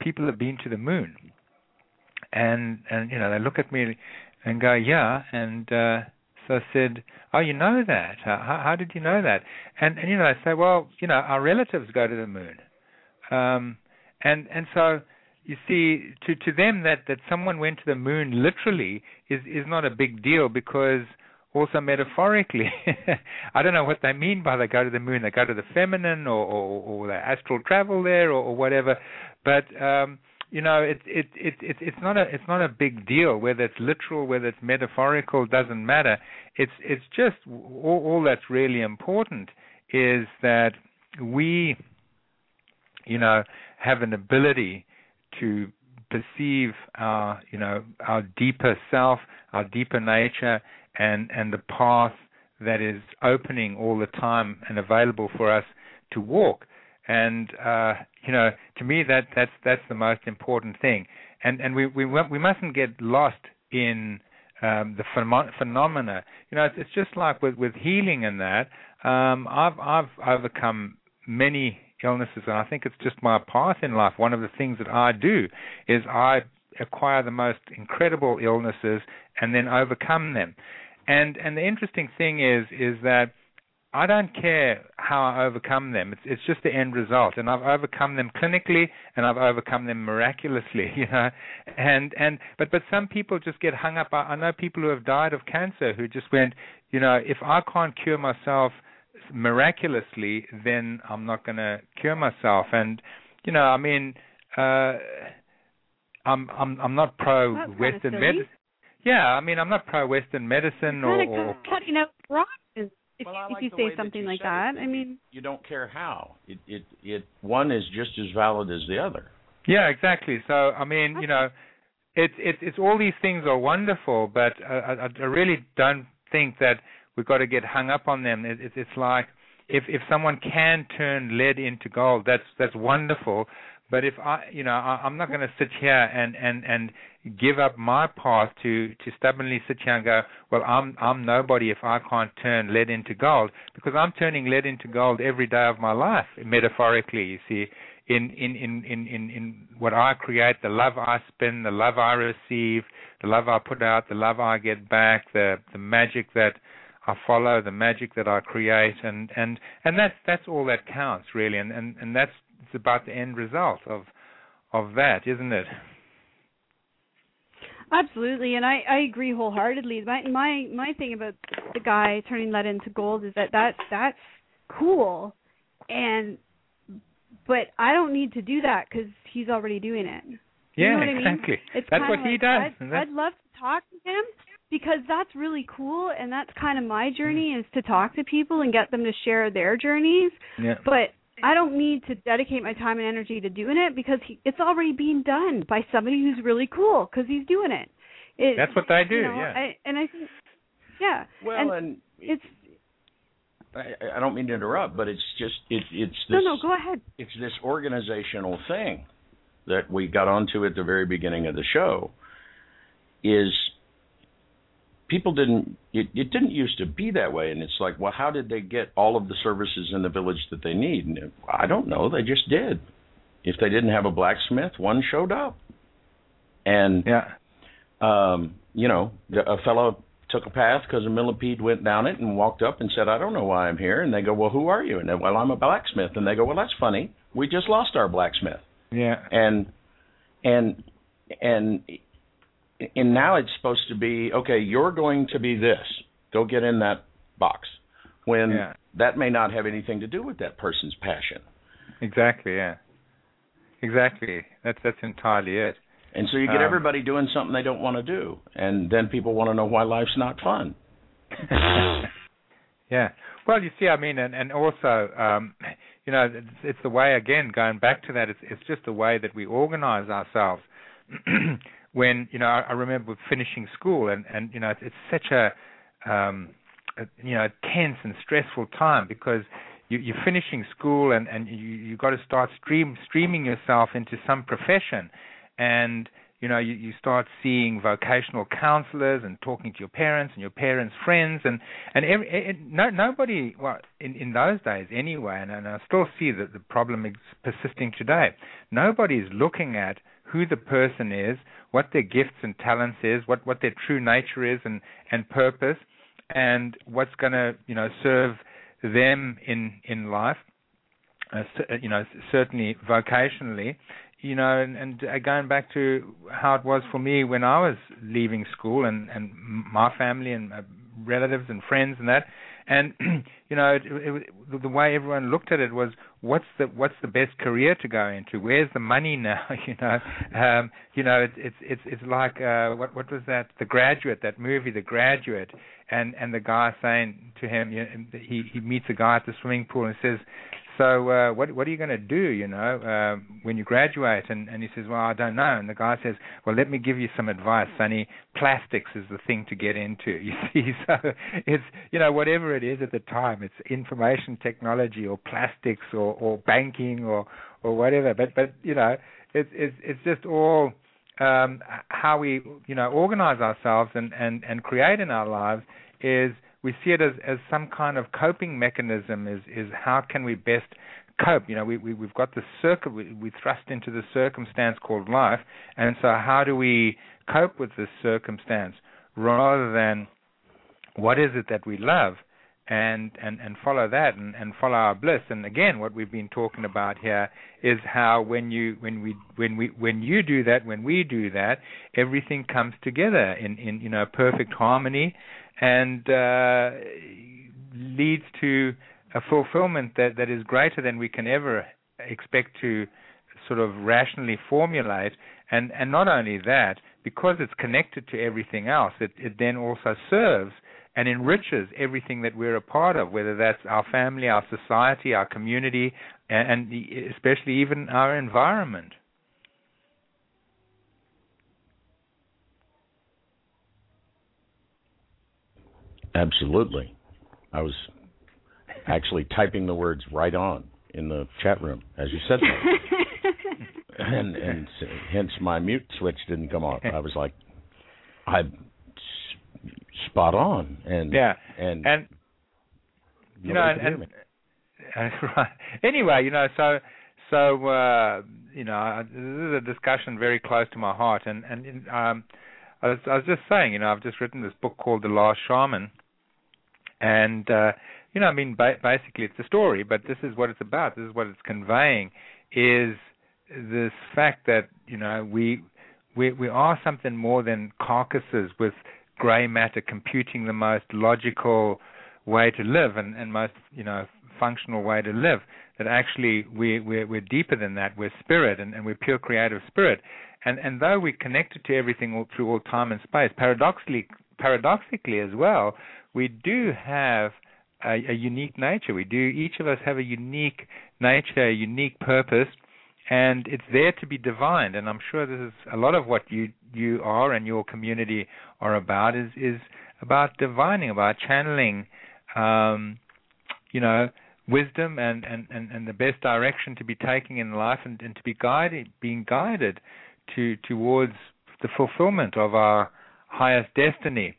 people have been to the moon? And and you know, they look at me and go, Yeah and uh so I said, Oh, you know that. How how did you know that? And and you know, I say, Well, you know, our relatives go to the moon. Um and and so you see, to to them that that someone went to the moon literally is is not a big deal because also metaphorically, I don't know what they mean by they go to the moon. They go to the feminine or or, or they astral travel there or, or whatever, but um, you know it it it it it's not a it's not a big deal whether it's literal whether it's metaphorical doesn't matter. It's it's just all, all that's really important is that we, you know, have an ability to perceive our you know our deeper self our deeper nature and and the path that is opening all the time and available for us to walk. And uh you know to me that that's that's the most important thing. And and we we we mustn't get lost in um the phenom- phenomena. You know it's, it's just like with with healing and that um i've i've overcome many illnesses and I think it's just my path in life. One of the things that I do is I acquire the most incredible illnesses and then overcome them. And and the interesting thing is is that I don't care how I overcome them. It's it's just the end result. And I've overcome them clinically and I've overcome them miraculously, you know. And and but but some people just get hung up. I, I know people who have died of cancer who just went, you know, if I can't cure myself miraculously, then I'm not going to cure myself. And you know, I mean, uh, I'm I'm I'm not pro That's Western silly. medicine. Yeah, I mean, I'm not pro Western medicine or, Kind or cutting out rocks if, Well, I if like you say way that something you like that. it. I mean, You don't care how. It it it one is just as valid as the other. Yeah, exactly. So I mean, you know, it's it's it's all these things are wonderful, but I, I, I really don't think that we've got to get hung up on them. It, it, it's like if if someone can turn lead into gold, that's that's wonderful, But if I, you know, I, I'm not going to sit here and and and give up my path to to stubbornly sit here and go, well, I'm I'm nobody if I can't turn lead into gold because I'm turning lead into gold every day of my life, metaphorically. You see, in in in in in, in what I create, the love I spin, the love I receive, the love I put out, the love I get back, the the magic that I follow, the magic that I create, and and and that's that's all that counts really, and and and that's it's about the end result of of that, isn't it? Absolutely, and I I agree wholeheartedly. My my my thing about the guy turning lead into gold is that that that's cool, and but I don't need to do that because he's already doing it. You yeah, know what exactly. I mean? It's that's what like, he does. I'd, I'd love to talk to him because that's really cool, and that's kind of my journey is to talk to people and get them to share their journeys. Yeah. But I don't need to dedicate my time and energy to doing it because he, it's already being done by somebody who's really cool because he's doing it. it. That's what i do. You know, yeah. I, and I think, yeah. Well, and, and it's I, I don't mean to interrupt, but it's just it, it's no, this no. Go ahead. it's this organizational thing that we got onto at the very beginning of the show is people didn't it, it didn't used to be that way. And it's like well how did they get all of the services in the village that they need? And i don't know. They just did. If they didn't have a blacksmith one showed up. And yeah. um you know a fellow took a path because a millipede went down it and walked up and said i don't know why i'm here. And they go well who are you? And they well i'm a blacksmith. And they go well that's funny. We just lost our blacksmith. Yeah. and and and and now it's supposed to be okay you're going to be this go get in that box when Yeah. that may not have anything to do with that person's passion Exactly. Yeah. Exactly. That's that's entirely it. and so you get Um, everybody doing something they don't want to do and then people want to know why life's not fun yeah. Well, you see, I mean, and and also, um, you know, it's, it's the way again going back to that. It's it's just the way that we organize ourselves. when you know, I, I remember finishing school, and and you know, it's, it's such a um, a, you know tense and stressful time because you, you're finishing school and and you you got to start stream streaming yourself into some profession, and you know you, you start seeing vocational counselors and talking to your parents and your parents' friends and and every, no nobody well in in those days anyway and, and I still see that the problem is persisting today. Nobody is looking at who the person is, what their gifts and talents is, what what their true nature is and and purpose, and what's going to you know serve them in in life. Uh, cer- you know, certainly vocationally, you know, and, and uh, going back to how it was for me when I was leaving school and and my family and uh, relatives and friends and that, and you know, it, it, the way everyone looked at it was, what's the what's the best career to go into? Where's the money now? you know, um, you know, it's it's it's it's like uh, what what was that? The Graduate, that movie, The Graduate, and and the guy saying to him, you know, he he meets a guy at the swimming pool and says. So uh, what what are you going to do? You know, uh, when you graduate, and and he says, well, I don't know. And the guy says, well, let me give you some advice, Sonny. Plastics is the thing to get into. You see, so it's you know whatever it is at the time, it's information technology or plastics or or banking or or whatever. But but you know, it's it's it's just all um, how we you know organize ourselves and and and create in our lives is we see it as, as some kind of coping mechanism is, is how can we best cope? You know we, we we've got the circle we, we thrust into the circumstance called life and so how do we cope with this circumstance rather than what is it that we love and and and follow that and, and follow our bliss? And again what we've been talking about here is how when you when we when we when you do that when we do that everything comes together in in you know perfect harmony and uh, leads to a fulfillment that that is greater than we can ever expect to sort of rationally formulate and and not only that because it's connected to everything else it it then also serves and enriches everything that we're a part of, whether that's our family, our society, our community, and, and especially even our environment. Absolutely. I was actually typing the words right on in the chat room as you said that. and and hence my mute switch didn't come off. I was like, I'm spot on, and yeah, and and you know, and, and right. Anyway, you know, so so uh, you know, this is a discussion very close to my heart, and and um, I was I was just saying, you know, I've just written this book called The Last Shaman, and uh, you know, I mean, ba- basically it's a story, but this is what it's about. This is what it's conveying is this fact that you know we we we are something more than carcasses with gray matter computing the most logical way to live and, and most you know functional way to live. That actually we we're, we're deeper than that. We're spirit and, and we're pure creative spirit and and though we're connected to everything all through all time and space paradoxically paradoxically as well we do have a, a unique nature. We do each of us have a unique nature a unique purpose and it's there to be divined. And i'm sure this is a lot of what you you are and your community are about is is about divining about channeling um you know wisdom and and and, and the best direction to be taking in life and, and to be guided being guided to towards the fulfillment of our highest destiny.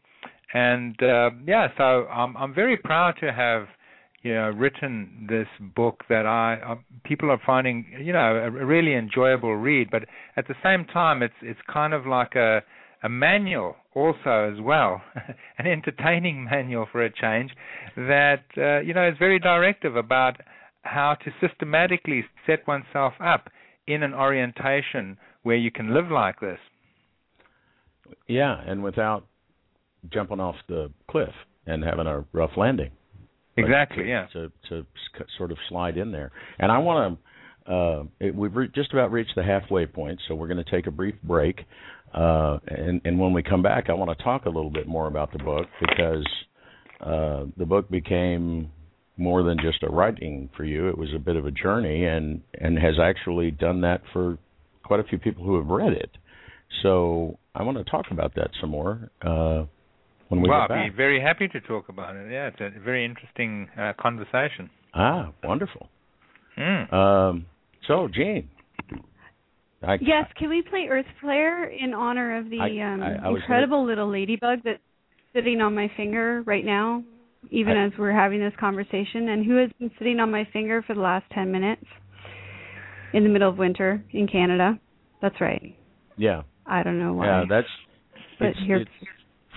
And uh, yeah so i'm i'm very proud to have you know written this book that I uh, people are finding you know a, really enjoyable read, but at the same time it's it's kind of like a a manual also as well, an entertaining manual for a change that uh, you know is very directive about how to systematically set oneself up in an orientation where you can live like this. Yeah, and without jumping off the cliff and having a rough landing. Exactly, yeah. To to sort of slide in there, and I want to. Uh, it, we've re- just about reached the halfway point, so we're going to take a brief break. Uh, and, and when we come back, I want to talk a little bit more about the book because uh, the book became more than just a writing for you. It was a bit of a journey, and and has actually done that for quite a few people who have read it. So I want to talk about that some more uh, when we well, get back. I'd be very happy to talk about it. Yeah, it's a very interesting uh, conversation. Ah, wonderful. Mm. Um, so, Jean. I, Yes, can we play Earth Prayer in honor of the I- um, I- I was incredible little ladybug that's sitting on my finger right now, even I- as we're having this conversation, and who has been sitting on my finger for the last 10 minutes in the middle of winter in Canada? That's right. Yeah, I don't know why. yeah. That's but it's, here, it's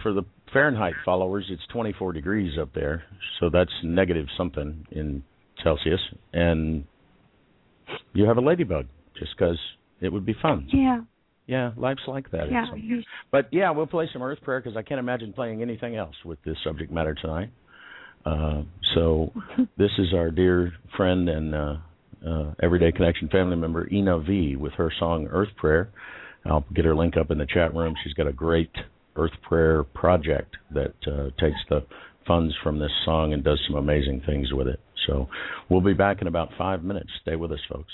for the Fahrenheit followers. It's 24 degrees up there, so that's negative something in Celsius, and you have a ladybug just because it would be fun. yeah, Yeah, life's like that. yeah. But yeah, we'll play some Earth Prayer because I can't imagine playing anything else with this subject matter tonight. Uh, so this is our dear friend and uh, uh, Everyday Connection family member Ina V with her song Earth Prayer. I'll get her link up in the chat room. She's got a great Earth Prayer project that uh, takes the funds from this song and does some amazing things with it. So we'll be back in about five minutes. Stay with us, folks.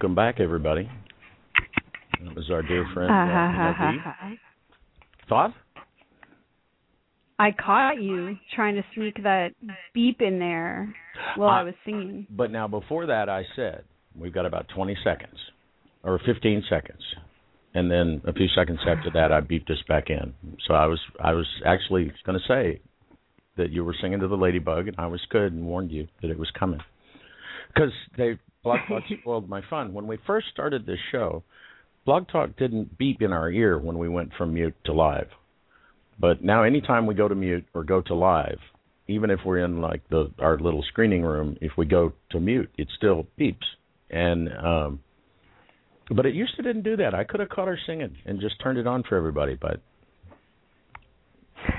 Welcome back, everybody. That was our dear friend. Uh, ha, Navdeep. ha. Thought? I caught you trying to sneak that beep in there while I Uh, was singing. But now, before that, I said we've got about 20 seconds or 15 seconds, and then a few seconds after that, I beeped us back in. So I was I was actually going to say that you were singing to the ladybug, and I was good and warned you that it was coming because they Blog Talk spoiled my fun. When we first started this show, Blog Talk didn't beep in our ear when we went from mute to live. But now, anytime we go to mute or go to live, even if we're in like the our little screening room, if we go to mute, it still beeps. And um but it used to didn't do that. I could have caught her singing and just turned it on for everybody, but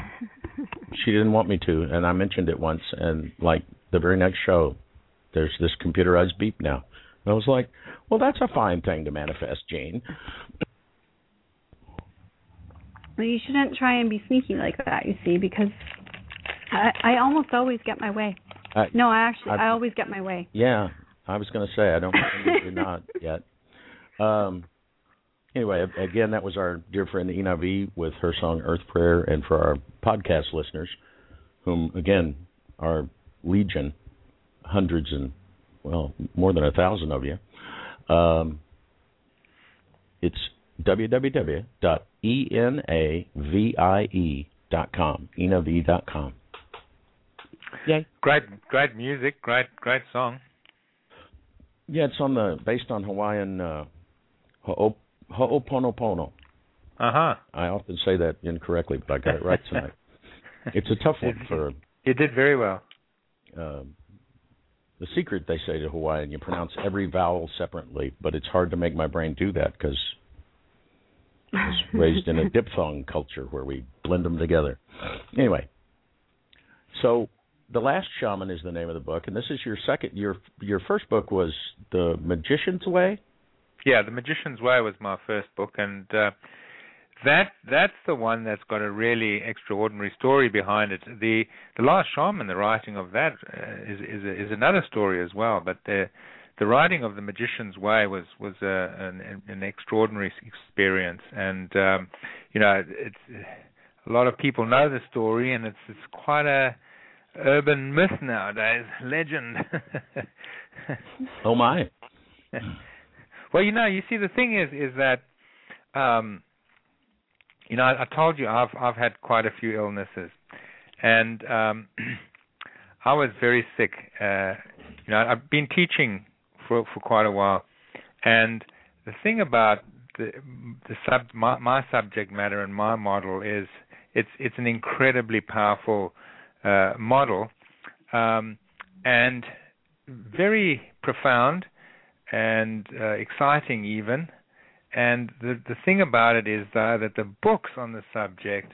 she didn't want me to, and I mentioned it once. And like the very next show, there's this computerized beep now. And I was like, well, that's a fine thing to manifest, Jane. Well, you shouldn't try and be sneaky like that, you see, because I, I almost always get my way. I, No, I actually, I- I always get my way. Yeah, I was going to say I don't think you're not yet. Um, anyway, again, that was our dear friend Ina V with her song Earth Prayer, and for our podcast listeners, whom again are legion, hundreds and well, more than a thousand of you. Um, it's www.enavie.com, enav.com. Yay. Great, great music, great, great song. Yeah, it's on the based on Hawaiian uh, ho'o- ho'oponopono. Uh huh. I often say that incorrectly, but I got it right tonight. it's a tough one for You did very well. um, the secret. They say to Hawaiian, you pronounce every vowel separately, but it's hard to make my brain do that because I was raised in a diphthong culture where we blend them together. Anyway, so the last shaman is the name of the book, and this is your second. Your your first book was the Magician's Way. Yeah, The Magician's Way was my first book, and uh, that that's the one that's got a really extraordinary story behind it. The the Last Shaman, the writing of that uh, is is is another story as well. But the the writing of The Magician's Way was was a, an an extraordinary experience, and um, you know it's a lot of people know the story, and it's it's quite a urban myth nowadays, legend. Oh my! well, you know, you see, the thing is, is that, um, you know, I, I told you I've I've had quite a few illnesses, and um, I was very sick. Uh, you know, I've been teaching for for quite a while, and the thing about the the sub my, my subject matter and my model is it's it's an incredibly powerful uh, model, um, and very profound and uh, exciting even. And the the thing about it is though that the books on the subject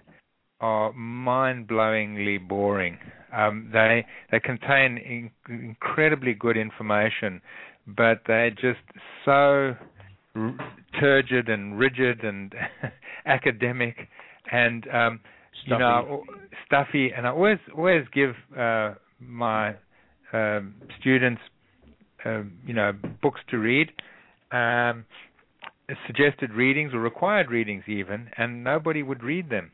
are mind-blowingly boring. Um, they they contain in, incredibly good information, but they're just so r- turgid and rigid and academic and um, you know stuffy. And I always always give uh, my um, students uh, you know books to read. Um, suggested readings or required readings even, and nobody would read them.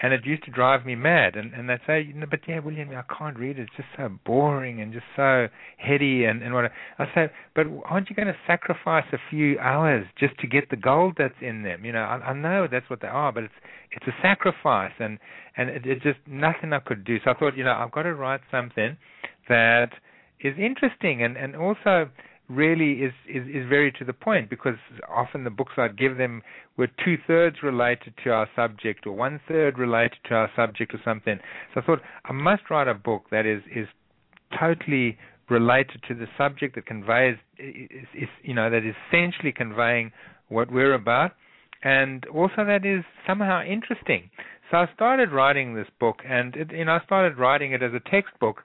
And it used to drive me mad. And and they'd say, know, but yeah, William, I can't read it. It's just so boring and just so heady and and what. I say, but aren't you going to sacrifice a few hours just to get the gold that's in them? You know, I, I know that's what they are, but it's it's a sacrifice, and and it, it's just nothing I could do. So I thought, you know, I've got to write something that is interesting and and also really is, is, is very to the point because often the books I'd give them were two thirds related to our subject or one third related to our subject or something. So I thought I must write a book that is is totally related to the subject that conveys is, is you know that is essentially conveying what we're about and also that is somehow interesting. So I started writing this book and it, you know I started writing it as a textbook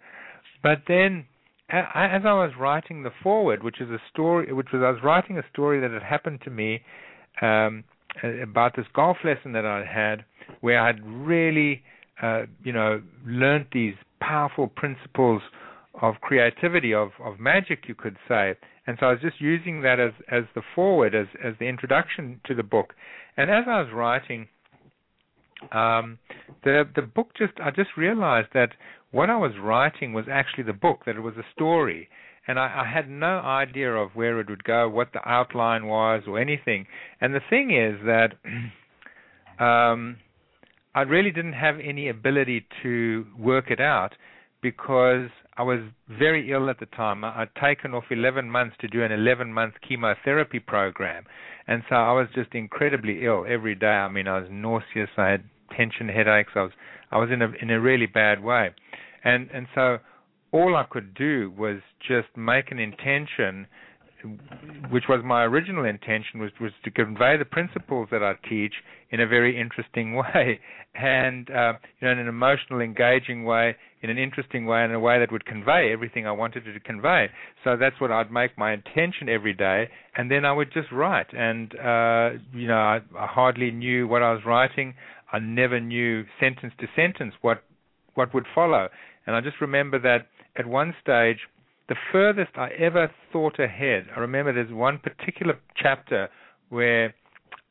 but then as I was writing the foreword, which is a story, which was I was writing a story that had happened to me um, about this golf lesson that I had, where I had really, uh, you know, learned these powerful principles of creativity, of of magic, you could say. And so I was just using that as as the foreword, as as the introduction to the book. And as I was writing, um, the the book just I just realized that what I was writing was actually the book, that it was a story. And I, I had no idea of where it would go, what the outline was, or anything. And the thing is that um, I really didn't have any ability to work it out because I was very ill at the time. I'd taken off 11 months to do an 11 month chemotherapy program. And so I was just incredibly ill every day. I mean, I was nauseous. I had tension headaches. I was I was in a in a really bad way, and and so all I could do was just make an intention, which was my original intention, was was to convey the principles that I teach in a very interesting way, and uh, you know, in an emotional, engaging way, in an interesting way, in a way that would convey everything I wanted to convey. So that's what I'd make my intention every day, and then I would just write. And uh, you know, I, I hardly knew what I was writing. I never knew sentence to sentence what what would follow. And I just remember that at one stage, the furthest I ever thought ahead, I remember there's one particular chapter where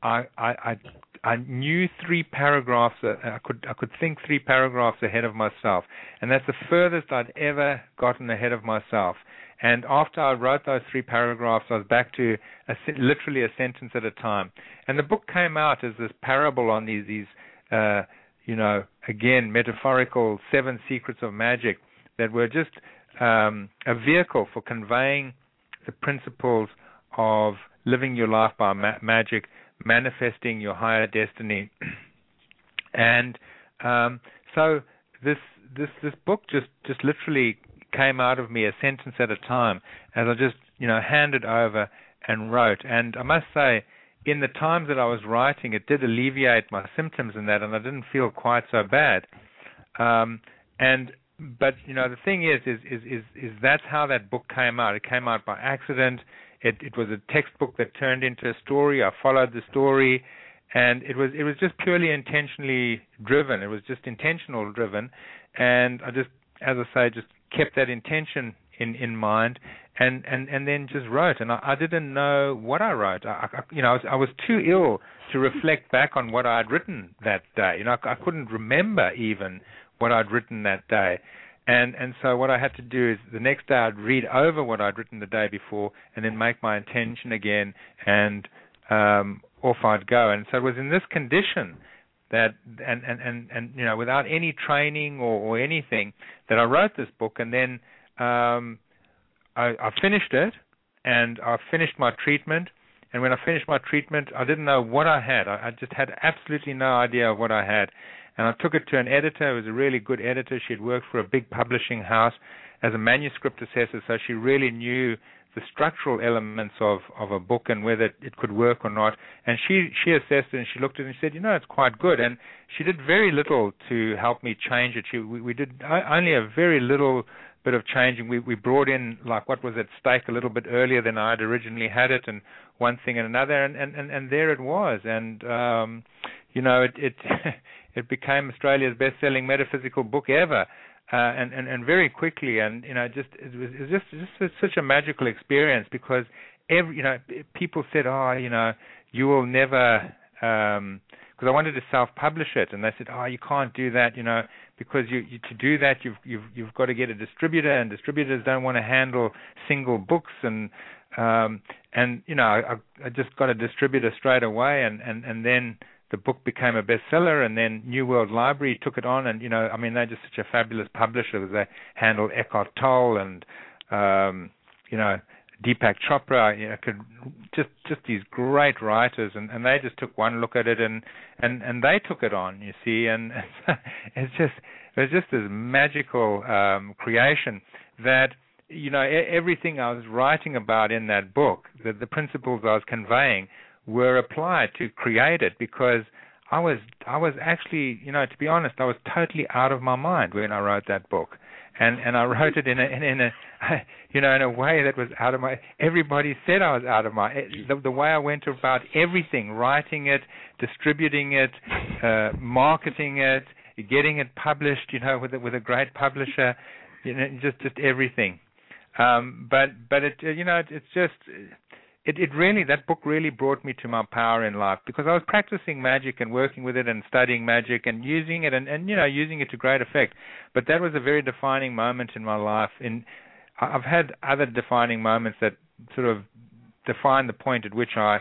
I I I, I knew three paragraphs. uh, I could I could think three paragraphs ahead of myself, and that's the furthest I'd ever gotten ahead of myself. And after I wrote those three paragraphs, I was back to a, literally a sentence at a time. And the book came out as this parable on these these uh, you know again metaphorical seven secrets of magic that were just um, a vehicle for conveying the principles of living your life by ma- magic, manifesting your higher destiny, and um, so this this this book just just literally came out of me a sentence at a time as I just you know handed over and wrote. And I must say, in the times that I was writing, it did alleviate my symptoms and that, and I didn't feel quite so bad. Um, and but you know the thing is is is is is that's how that book came out. It came out by accident. It it was a textbook that turned into a story. I followed the story, and it was it was just purely intentionally driven. It was just intentional driven, and I just as I say just kept that intention in in mind, and and and then just wrote. And I, I didn't know what I wrote. I, I you know I was, I was too ill to reflect back on what I had written that day. You know I, I couldn't remember even what I'd written that day. And and so what I had to do is the next day I'd read over what I'd written the day before and then make my intention again and um off I'd go. And so it was in this condition that and and and, and you know without any training or, or anything that I wrote this book and then um I, I finished it and I finished my treatment and when I finished my treatment I didn't know what I had. I, I just had absolutely no idea of what I had and I took it to an editor who was a really good editor. She had worked for a big publishing house as a manuscript assessor, so she really knew the structural elements of, of a book and whether it could work or not. And she she assessed it and she looked at it and she said, you know, it's quite good. And she did very little to help me change it. She we, we did only a very little bit of changing. We we brought in like what was at stake a little bit earlier than I had originally had it, and one thing and another, and and and, and there it was. And um, you know, it it it became Australia's best-selling metaphysical book ever, uh, and, and and very quickly. And you know, just it was, it was just just such a magical experience because every you know people said, oh, you know, you will never. Um, because I wanted to self-publish it, and they said, "Oh, you can't do that, you know, because you, you to do that you've you've you've got to get a distributor, and distributors don't want to handle single books, and um, and you know, I, I just got a distributor straight away, and and and then the book became a bestseller, and then New World Library took it on, and you know, I mean, they're just such a fabulous publisher. They handle Eckhart Tolle and um, you know Deepak Chopra, you know, could just just these great writers, and and they just took one look at it, and and and they took it on, you see, and it's just it's just this magical um, creation that you know everything I was writing about in that book, the the principles I was conveying were applied to create it because I was I was actually you know to be honest I was totally out of my mind when I wrote that book and and I wrote it in a in, a you know in a way that was out of my everybody said I was out of my the, the way I went about everything writing it distributing it uh marketing it getting it published you know with a, with a great publisher you know just just everything. Um but but it you know it, it's just it, it really that book really brought me to my power in life because I was practicing magic and working with it and studying magic and using it and, and you know using it to great effect. But that was a very defining moment in my life. In I've had other defining moments that sort of define the point at which I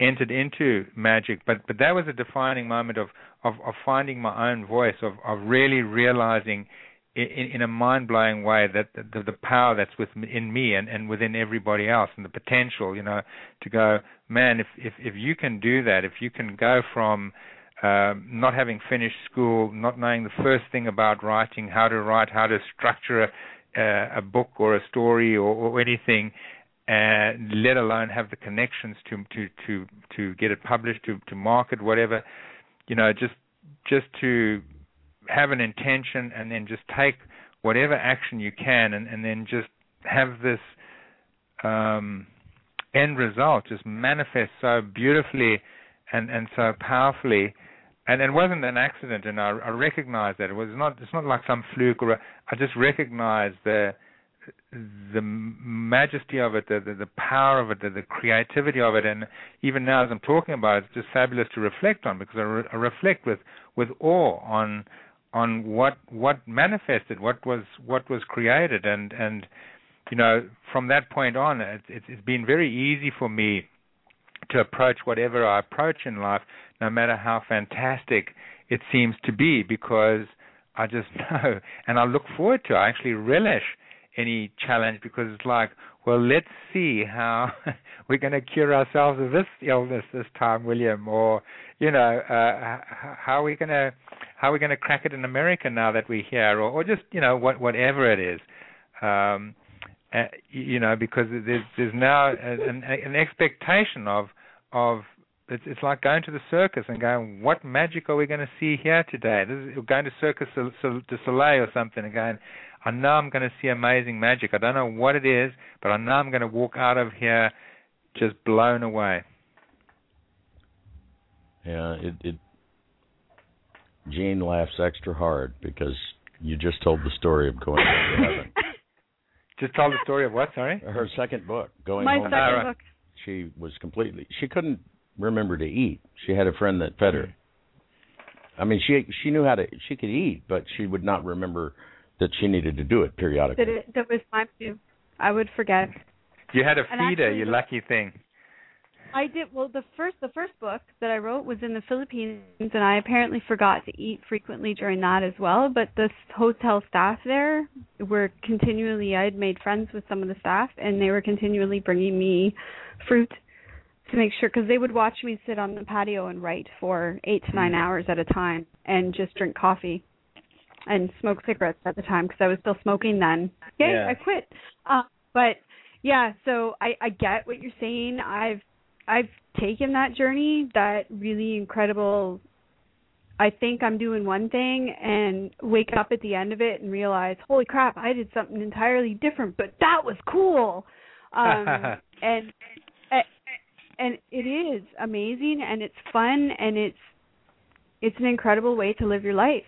entered into magic, but but that was a defining moment of of, of finding my own voice, of of really realizing in, in a mind-blowing way that the, the power that's within me and, and within everybody else, and the potential, you know, to go, man, if if if you can do that, if you can go from um, not having finished school, not knowing the first thing about writing, how to write, how to structure a, a book or a story or, or anything, let alone have the connections to to to to get it published, to to market, whatever, you know, just just to have an intention and then just take whatever action you can and, and then just have this um, end result just manifest so beautifully and, and so powerfully. And it wasn't an accident and I, I recognize that. It was not it's not like some fluke or a, I just recognize the the majesty of it, the, the, the power of it, the, the creativity of it, and even now as I'm talking about it, it's just fabulous to reflect on because I, re- I reflect with with awe on on what what manifested, what was what was created, and and you know from that point on, it's it's, been very easy for me to approach whatever I approach in life, no matter how fantastic it seems to be, because I just know and I look forward to. I actually relish any challenge because it's like, well, let's see how we're going to cure ourselves of this illness this time, William, or you know, uh, how are we going to how are we going to crack it in America now that we're here, or, or just you know what whatever it is. Um, uh, you know, because there's there's now an, an expectation of of it's it's like going to the circus and going, what magic are we going to see here today? This is, going to Circus du Soleil or something and going, I know I'm going to see amazing magic. I don't know what it is, but I know I'm going to walk out of here just blown away. Yeah, it, it. Jean laughs extra hard because you just told the story of going to heaven. Just told the story of what? Sorry. Her second book, going My home. second All right. book. She was completely. She couldn't remember to eat. She had a friend that fed her. I mean, she she knew how to. She could eat, but she would not remember that she needed to do it periodically. That it that was time to. I would forget. You had a feeder, actually you lucky thing. I did well. The first the first book that I wrote was in the Philippines, and I apparently forgot to eat frequently during that as well. But the hotel staff there were continually. I had made friends with some of the staff, and they were continually bringing me fruit to make sure because they would watch me sit on the patio and write for eight to nine hours at a time, and just drink coffee and smoke cigarettes at the time because I was still smoking then. Yay, Yeah. I quit. Uh, but yeah, so I I get what you're saying. I've I've taken that journey, that really incredible. I think I'm doing one thing and wake up at the end of it and realize, holy crap, I did something entirely different, but that was cool. Um, and and it is amazing and it's fun and it's it's an incredible way to live your life.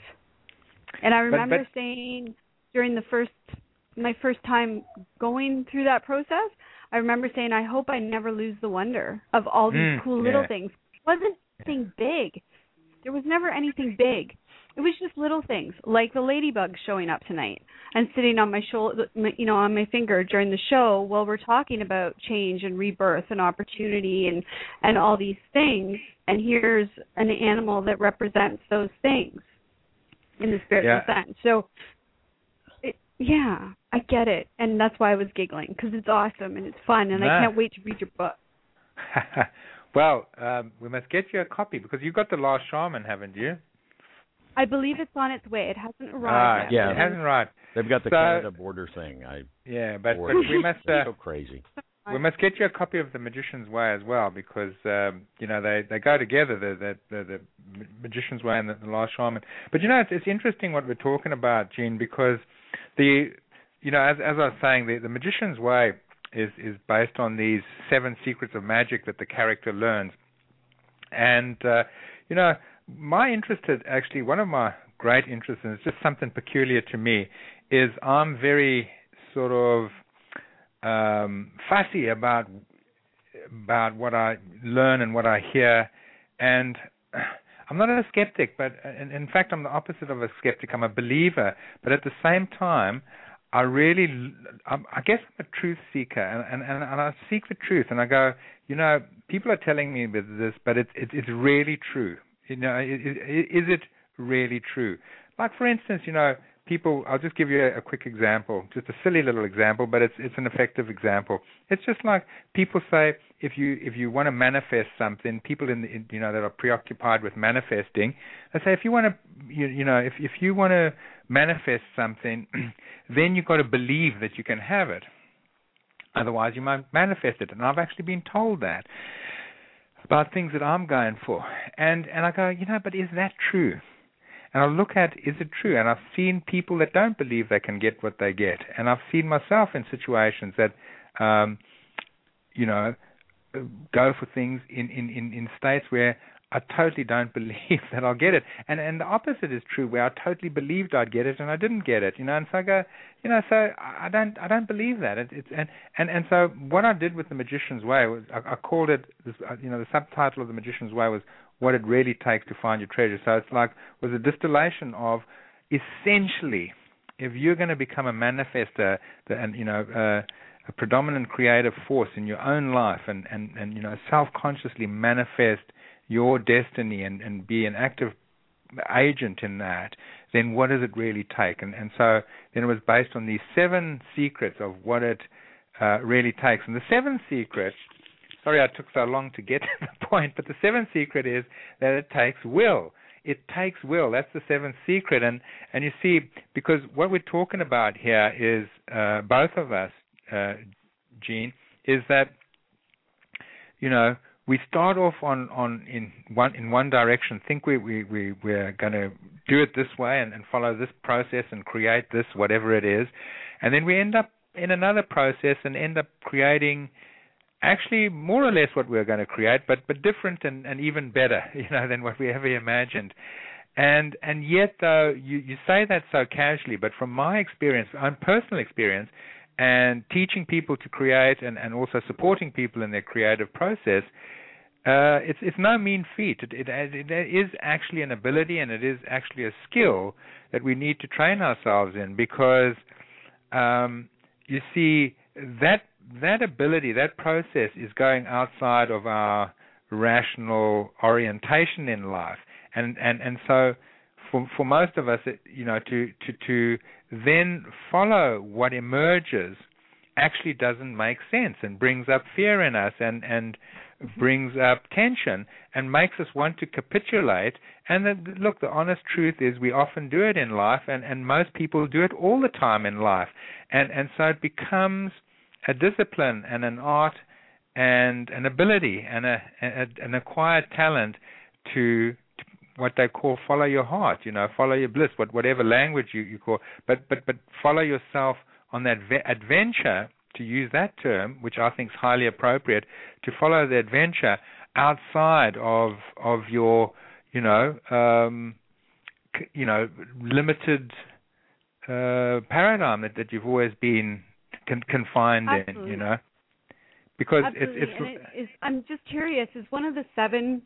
And I But- remember but- saying during the first my first time going through that process, I remember saying I hope I never lose the wonder of all these Mm, cool little yeah. things. It wasn't anything big. There was never anything big. It was just little things like the ladybug showing up tonight and sitting on my shoulder, you know, on my finger during the show while we're talking about change and rebirth and opportunity and and all these things. And here's an animal that represents those things in the spiritual Yeah. sense. So, yeah, I get it, and that's why I was giggling because it's awesome and it's fun, and I can't wait to read your book. well, um, we must get you a copy because you got the last shaman, haven't you? I believe it's on its way. It hasn't Ah, arrived yet. yeah. it hasn't arrived. They've got the So- Canada border thing. I Yeah, but, but we must uh, so crazy. we must get you a copy of the Magician's Way as well because um, you know they they go together the the the, the Magician's Way and the, the Last Shaman. But you know it's it's interesting what we're talking about, Jean, because the you know as as I was saying the the Magician's Way is is based on these seven secrets of magic that the character learns, and uh, you know my interest is actually one of my great interests and it's just something peculiar to me is I'm very sort of um, fussy about about what I learn and what I hear, and I'm not a skeptic, but uh, in, in fact I'm the opposite of a skeptic. I'm a believer, but at the same time, I really, I'm, I guess I'm a truth seeker, and, and and I seek the truth, and I go, you know, people are telling me this, but it's it's it's really true. You know, i- i- is it really true? Like for instance, you know, people. I'll just give you a, a quick example, just a silly little example, but it's it's an effective example. It's just like people say, if you if you want to manifest something, people in, the, in you know that are preoccupied with manifesting, they say if you want to, you, you know, if if you want to manifest something, then you've got to believe that you can have it. Otherwise, you might manifest it. And I've actually been told that about things that I'm going for. And and I go, you know, but is that true? And I look at is it true? And I've seen people that don't believe they can get what they get. And I've seen myself in situations that um you know go for things in in in, in states where I totally don't believe that I'll get it. And and the opposite is true, where I totally believed I'd get it and I didn't get it. You know, and so I go, you know, so I don't I don't believe that. It, it's and and and so what I did with the Magician's Way was I, I called it, uh, you know, the subtitle of the Magician's Way was what it really takes to find your treasure. So it's like was a distillation of essentially, if you're going to become a manifester, and you know. Uh, a predominant creative force in your own life and, and, and you know self-consciously manifest your destiny and, and be an active agent in that, then what does it really take? And, and so then it was based on these seven secrets of what it uh, really takes. And the seventh secret, sorry I took so long to get to the point, but the seventh secret is that it takes will. It takes will. That's the seventh secret. And and you see, because what we're talking about here is uh, both of us uh, Jean, is that you know we start off on on in one in one direction, think we we, we we're going to do it this way and, and follow this process and create this whatever it is, and then we end up in another process and end up creating actually more or less what we are going to create, but but different and, and even better, you know, than what we ever imagined. And and yet though you, you say that so casually, but from my experience, own personal experience, and teaching people to create and, and also supporting people in their creative process, uh, it's it's no mean feat. It, it, it is actually an ability and it is actually a skill that we need to train ourselves in because um, you see that that ability, that process is going outside of our rational orientation in life, and and and so for for most of us, it, you know, to to to then follow what emerges actually doesn't make sense and brings up fear in us and and mm-hmm. brings up tension and makes us want to capitulate. And the, look the honest truth is we often do it in life and and most people do it all the time in life. And and so it becomes a discipline and an art and an ability and a, a an acquired talent to what they call follow your heart, you know, follow your bliss, what whatever language you, you call, but but but follow yourself on that ve- adventure, to use that term, which I think is highly appropriate, to follow the adventure outside of of your, you know, um, you know, limited uh, paradigm that, that you've always been con- confined Absolutely. in, you know, because Absolutely. it's it's it is, I'm just curious. Is one of the seven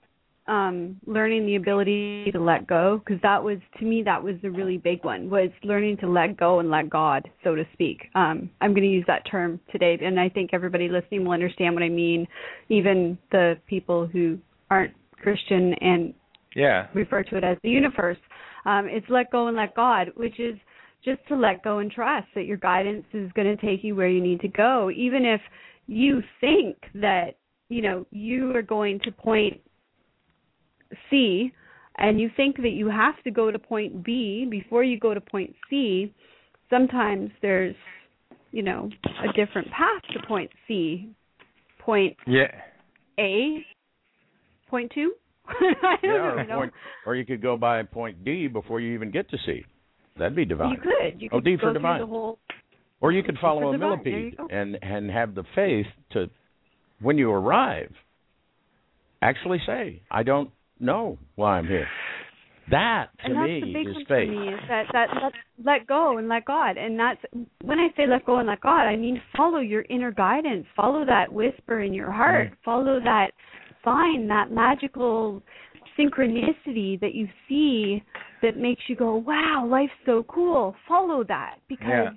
um, learning the ability to let go? Because that was to me that was the really big one. Was learning to let go and let God, so to speak. Um, I'm going to use that term today, and I think everybody listening will understand what I mean. Even the people who aren't Christian and yeah refer to it as the universe. Um, it's let go and let God, which is just to let go and trust that your guidance is going to take you where you need to go, even if you think that you know you are going to point C and you think that you have to go to point B before you go to point C. Sometimes there's you know a different path to point C, point yeah A, point two. I don't Yeah, or, know. point, or you could go by point D before you even get to C. That'd be divine. You could. You Oh, could D go for divine. the whole. Or you could follow a divine. Millipede and and have the faith to, when you arrive, actually say, "I don't know why I'm here." That to and that's me the big is one faith. for me is that that let let go and let God, and that's when I say let go and let God, I mean follow your inner guidance, follow that whisper in your heart, Mm-hmm. follow that sign, that magical synchronicity that you see that makes you go, wow, life's so cool. Follow that because Yeah.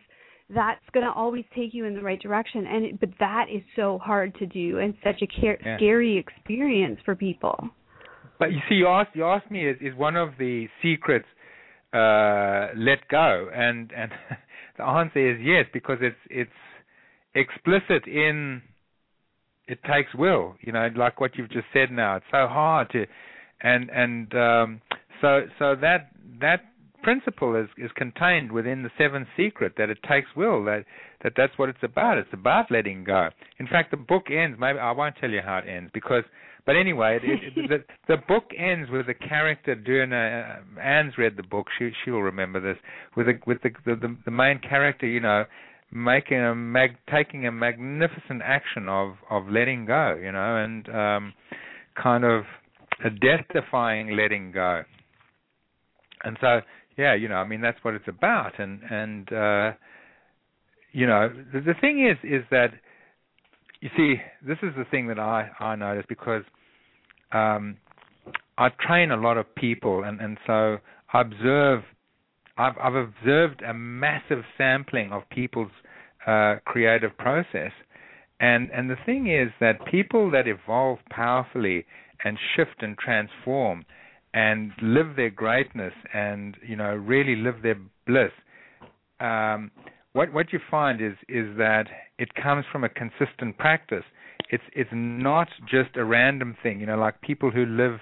that's going to always take you in the right direction. And it, but that is so hard to do and such a ca- Yeah. scary experience for people. But you see, you asked you asked me is, is one of the secrets uh, let go, and and the answer is yes because it's it's explicit in it takes will. You know, like what you've just said now. It's so hard to, and and um, so so that that principle is is contained within the seventh secret that it takes will that that that's what it's about it's about letting go in fact the book ends maybe i won't tell you how it ends because but anyway it, it, the the book ends with a character doing a uh, anne's read the book she she will remember this with the with the the, the, the main character you know making a mag taking a magnificent action of of letting go you know and um kind of a death-defying letting go. And so, yeah, you know, I mean, that's what it's about. And and uh, you know, the, the thing is, is that you see, this is the thing that I I notice because um, I train a lot of people, and and so I observe. I've I've observed a massive sampling of people's uh, creative process, and and the thing is that people that evolve powerfully and shift and transform and live their greatness and you know really live their bliss um, what what you find is is that it comes from a consistent practice it's it's not just a random thing you know like people who live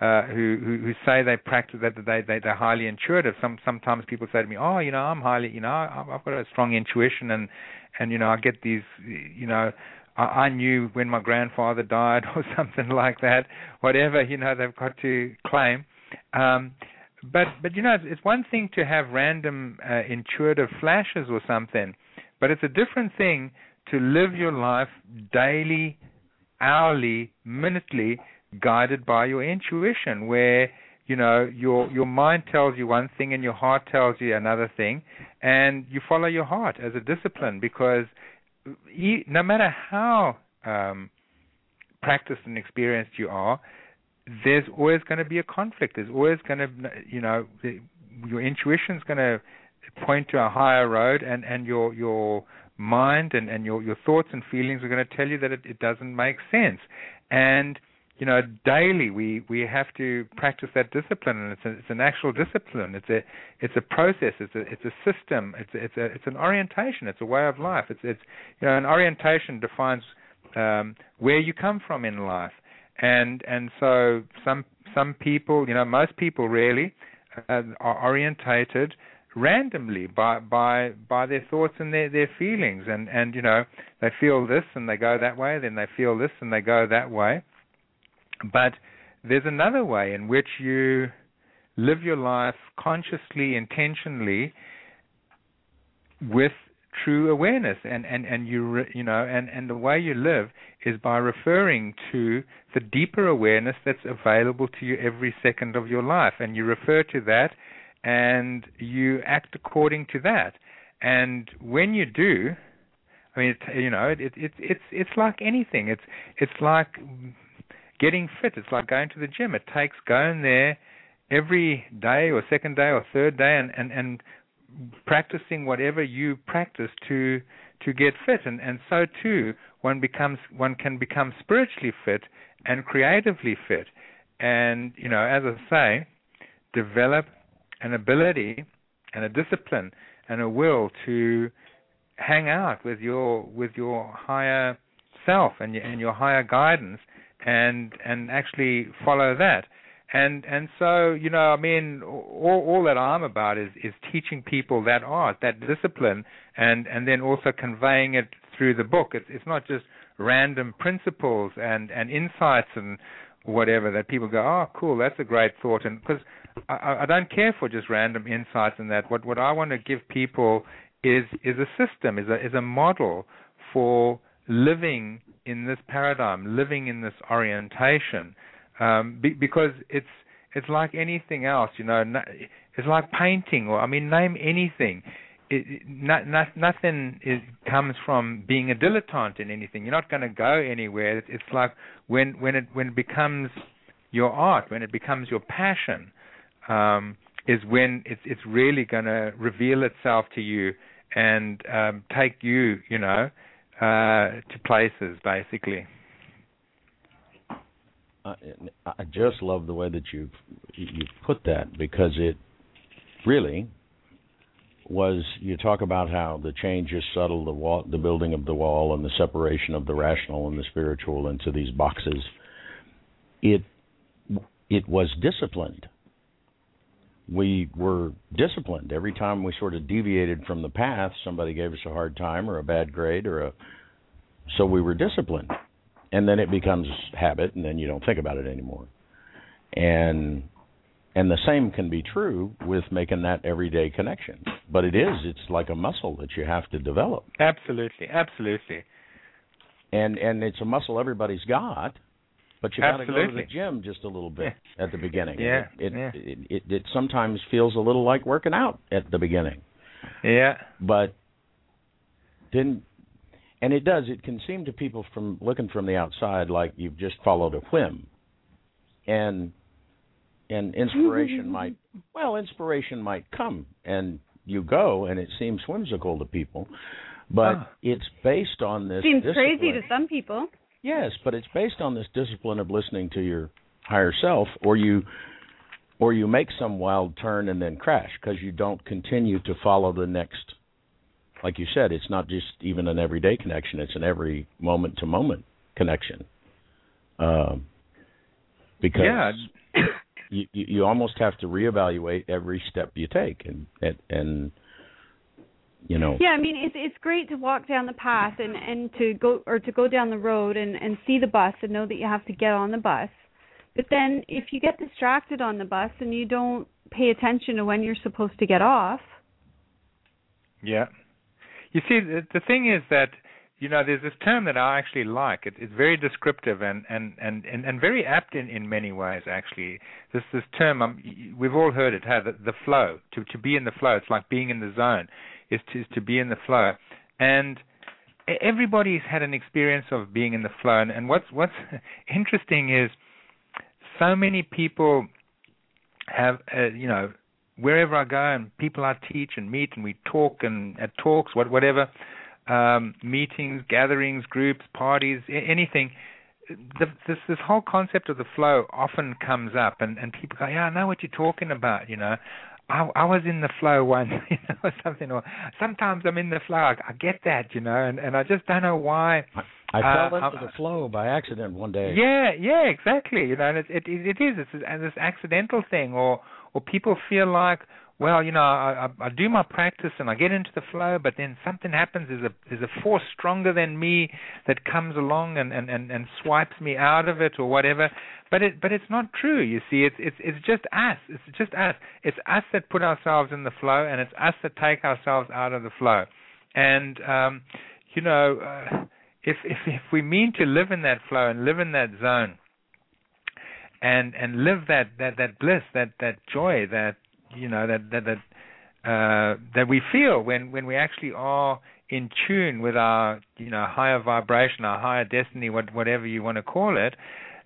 uh, who, who who say they practice that they they they're highly intuitive. Some sometimes people say to me, "Oh, you know, I'm highly, you know, I've got a strong intuition, and and you know, I get these, you know, I, I knew when my grandfather died or something like that. Whatever you know, they've got to claim. Um, but but you know, it's, it's one thing to have random uh, intuitive flashes or something, but it's a different thing to live your life daily, hourly, minutely guided by your intuition where you know your your mind tells you one thing and your heart tells you another thing and you follow your heart as a discipline because no matter how um practiced and experienced you are there's always going to be a conflict. There's always going to you know your intuition's going to point to a higher road and and your your mind and and your your thoughts and feelings are going to tell you that it, it doesn't make sense. And you know, daily we we have to practice that discipline, and it's a, it's an actual discipline. It's a it's a process. It's a it's a system. It's a, it's a it's an orientation. It's a way of life. It's it's you know, an orientation defines um, where you come from in life, and and so some some people, you know, most people really uh, are orientated randomly by by by their thoughts and their their feelings and and you know they feel this and they go that way then they feel this and they go that way but there's another way in which you live your life consciously, intentionally, with true awareness. And and and you you know and and the way you live is by referring to the deeper awareness that's available to you every second of your life. And you refer to that and you act according to that. And when you do i mean it, you know it, it it's it's it's like anything. It's it's like getting fit. It's like going to the gym. It takes going there every day or second day or third day and, and, and practicing whatever you practice to to get fit and, and so too one becomes one can become spiritually fit and creatively fit. And, you know, as I say, develop an ability and a discipline and a will to hang out with your with your higher self and your, and your higher guidance and and actually follow that. And and so you know, I mean, all all that I'm about is is teaching people that art, that discipline, and and then also conveying it through the book. It's it's not just random principles and and insights and whatever that people go, oh, cool, that's a great thought, and because I, I don't care for just random insights and that. What what I want to give people is is a system, is a is a model for living in this paradigm, living in this orientation, um, be, because it's it's like anything else, you know. It's like painting, or I mean, name anything. It, not, not, nothing is, comes from being a dilettante in anything. You're not going to go anywhere. It's, it's like when when it when it becomes your art, when it becomes your passion, um, is when it's it's really going to reveal itself to you and um, take you, you know, uh, to places, basically. I, I just love the way that you've you put that because it really was. You talk about how the change is subtle, the wall, the building of the wall, and the separation of the rational and the spiritual into these boxes. It it was disciplined. We were disciplined. Every time we sort of deviated from the path. Somebody gave us a hard time or a bad grade or a so we were disciplined. And then it becomes habit and then you don't think about it anymore. And and the same can be true with making that everyday connection. But it is it's like a muscle that you have to develop. Absolutely absolutely. And and it's a muscle everybody's got but you got to go to the gym just a little bit at the beginning. Yeah, it it, yeah. it it it sometimes feels a little like working out at the beginning, Yeah. but then, and it does. It can seem to people from looking from the outside like you've just followed a whim, and and inspiration might well inspiration might come and you go and it seems whimsical to people, but Ah. it's based on this. Seems crazy to some people. Yes, but it's based on this discipline of listening to your higher self, or you, or you make some wild turn and then crash because you don't continue to follow the next. Like you said, it's not just even an everyday connection; it's an every moment to moment connection. Um, because Yeah. you, you almost have to reevaluate every step you take, and and, and you know. Yeah, I mean it's it's great to walk down the path and and to go or to go down the road and and see the bus and know that you have to get on the bus. But then if you get distracted on the bus and you don't pay attention to when you're supposed to get off, Yeah. You see, the, the thing is that you know there's this term that I actually like. It, it's very descriptive and and and and, and very apt in in many ways. Actually, this this term um, we've all heard it. Huh? The, the flow to to be in the flow. It's like being in the zone. Is to is to be in the flow, and everybody's had an experience of being in the flow. And, and what's what's interesting is so many people have uh, you know wherever I go and people I teach and meet and we talk and at talks, what whatever, um, meetings, gatherings, groups, parties, anything. The, this this whole concept of the flow often comes up, and and people go, yeah, I know what you're talking about, you know. I, I was in the flow once, you know, or something, or sometimes I'm in the flow. I, I get that, you know, and and I just don't know why. I Uh, fell into uh, the flow by accident one day. Yeah, yeah, exactly. You know, and it it it is it's this, this accidental thing, or or people feel like, well, you know, I, I I do my practice and I get into the flow, but then something happens. There's a there's a force stronger than me that comes along and and and, and swipes me out of it or whatever. But it but it's not true. You see, it's it's it's just us. It's just us. It's us that put ourselves in the flow, and it's us that take ourselves out of the flow. And um, you know. Uh, if if if we mean to live in that flow and live in that zone and and live that that that bliss that that joy that you know that that that uh that we feel when when we actually are in tune with our you know higher vibration our higher destiny what whatever you want to call it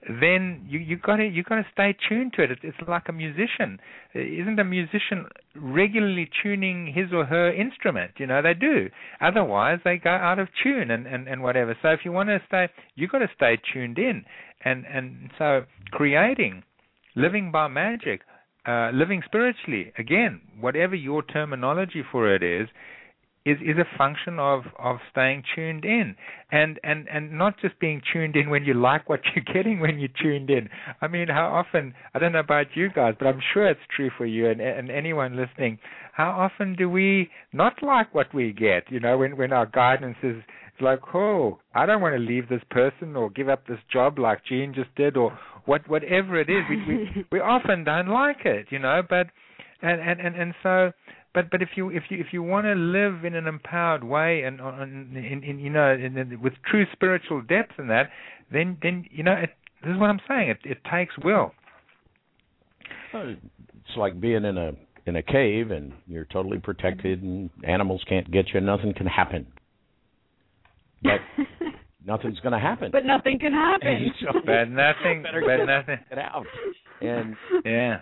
then you you got to you got to stay tuned to it. It's, it's like a musician. Isn't a musician regularly tuning his or her instrument? You know they do. Otherwise they go out of tune and and and whatever. So if you want to stay, you got to stay tuned in. And and so creating, living by magic, uh, living spiritually. Again, whatever your terminology for it is, is is a function of of staying tuned in. And and and not just being tuned in when you like what you're getting when you're tuned in. I mean how often i don't know about you guys but i'm sure it's true for you and and anyone listening. How often do we not like what we get? You know when when our guidance is like oh i don't want to leave this person or give up this job like Jean just did or what whatever it is we we, we often don't like it you know but and and and, and so but but if you if you if you want to live in an empowered way and uh, on in, in you know in, in, with true spiritual depth and that then then you know it, this is what I'm saying it it takes will It's like being in a in a cave and you're totally protected and animals can't get you. Nothing can happen. But nothing's going to happen. but nothing can happen. So but nothing but get nothing it out. And yeah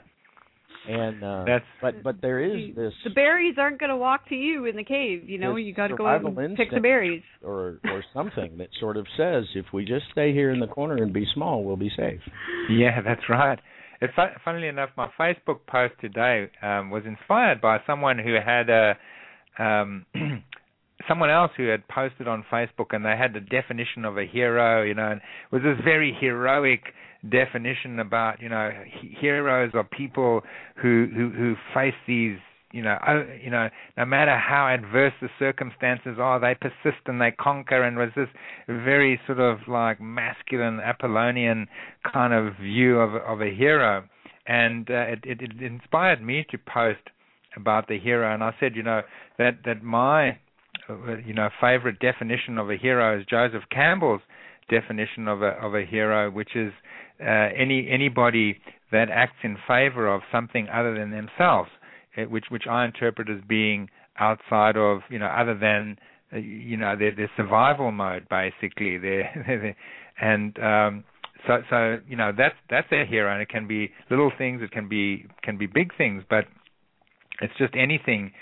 and uh, That's- but but there is this the berries aren't going to walk to you in the cave. You know, you got to go out and pick the berries. or or something that sort of says if we just stay here in the corner and be small, we'll be safe. Yeah, that's right. It, fu- funnily enough, my Facebook post today um, was inspired by someone who had a um, someone else who had posted on Facebook, and they had the definition of a hero. You know, and it was this very heroic definition about you know he- heroes are people who who who face these you know, oh, you know, no matter how adverse the circumstances are, they persist and they conquer. And was this very sort of like masculine Apollonian kind of view of of a hero, and uh, it, it it inspired me to post about the hero. And I said, you know, that that my you know favorite definition of a hero is Joseph Campbell's definition of a of a hero, which is uh, any anybody that acts in favor of something other than themselves, eh, which which I interpret as being outside of you know other than uh, you know their their survival mode basically. Their and um, so so you know that's that's their hero, and it can be little things, it can be can be big things, but it's just anything,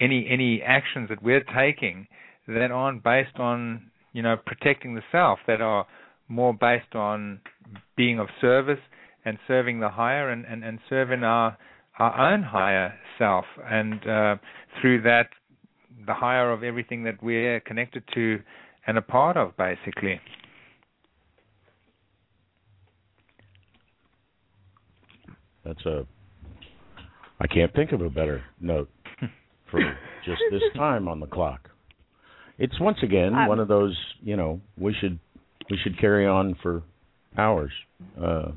any any actions that we're taking that aren't based on you know protecting the self, that are more based on being of service and serving the higher and and, and serving our our own higher self, and uh, through that, the higher of everything that we're connected to and a part of, basically. That's a. I can't think of a better note for just this time on the clock. It's once again Um, one of those. You know, we should we should carry on for hours. Uh,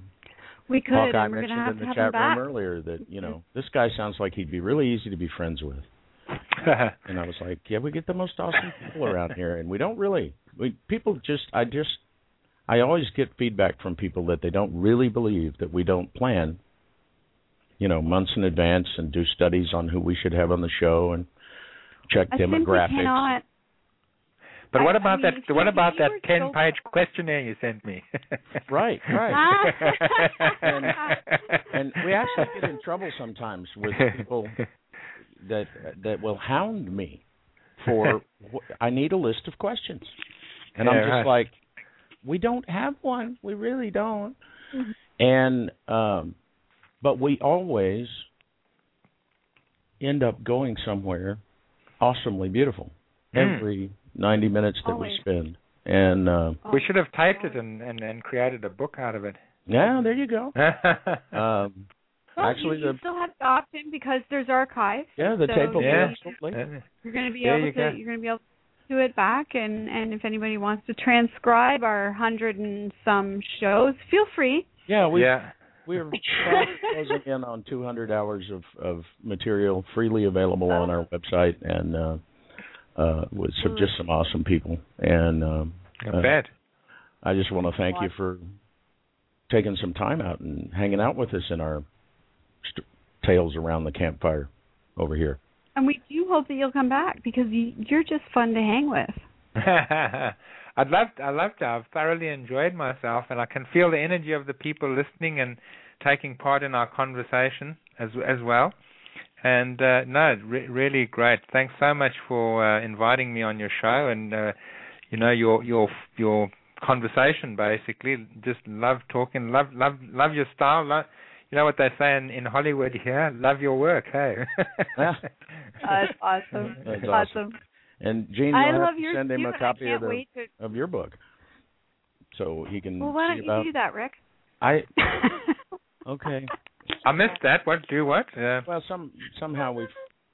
we could, Hawkeye and we're mentioned have in the chat him back. room earlier that you know this guy sounds like he'd be really easy to be friends with. And I was like, yeah, we get the most awesome people around here, and we don't really. We people just, I just, I always get feedback from people that they don't really believe that we don't plan, you know, months in advance and do studies on who we should have on the show and check I demographics. cannot. But what I- I about mean, that? What about that ten-page questionnaire you sent me? Right, right. and, and we actually get in trouble sometimes with people that that will hound me for I need a list of questions, and I'm just right. like, we don't have one. We really don't. Mhm. And um, but we always end up going somewhere awesomely beautiful Mm. every 90 minutes that Always. we spend. And uh, we should have typed it and, and, and created a book out of it. yeah, there you go. Um, well, actually, you, you the still have the option because there's archives. yeah, the so tape will be Yeah. absolutely. You're going to be There able you to go. you're going to be able to do it back and and if anybody wants to transcribe our hundred and some shows, feel free. Yeah, we yeah. We're closing in on 200 hours of of material freely available on our website, and uh, uh, with some, just some awesome people. And um, I uh, bet. I just want to thank you for taking some time out and hanging out with us in our st- tales around the campfire over here. And we do hope that you'll come back because you, you're just fun to hang with. I'd love I'd love to. I've thoroughly enjoyed myself, and I can feel the energy of the people listening and taking part in our conversation as as well. And uh, no, re- really great. Thanks so much for uh, inviting me on your show, and uh, you know your your your conversation. Basically, just love talking. Love love love your style. Love, you know what they say in, in Hollywood here? Love your work. Hey. Yeah. That's awesome. That's awesome. awesome. And Jane, you'll love have to yours send him a copy of the to. of your book, so he can Well, why see don't about. you do that, Rick? I okay. I missed that. What? Do what? Uh, Well, some somehow we've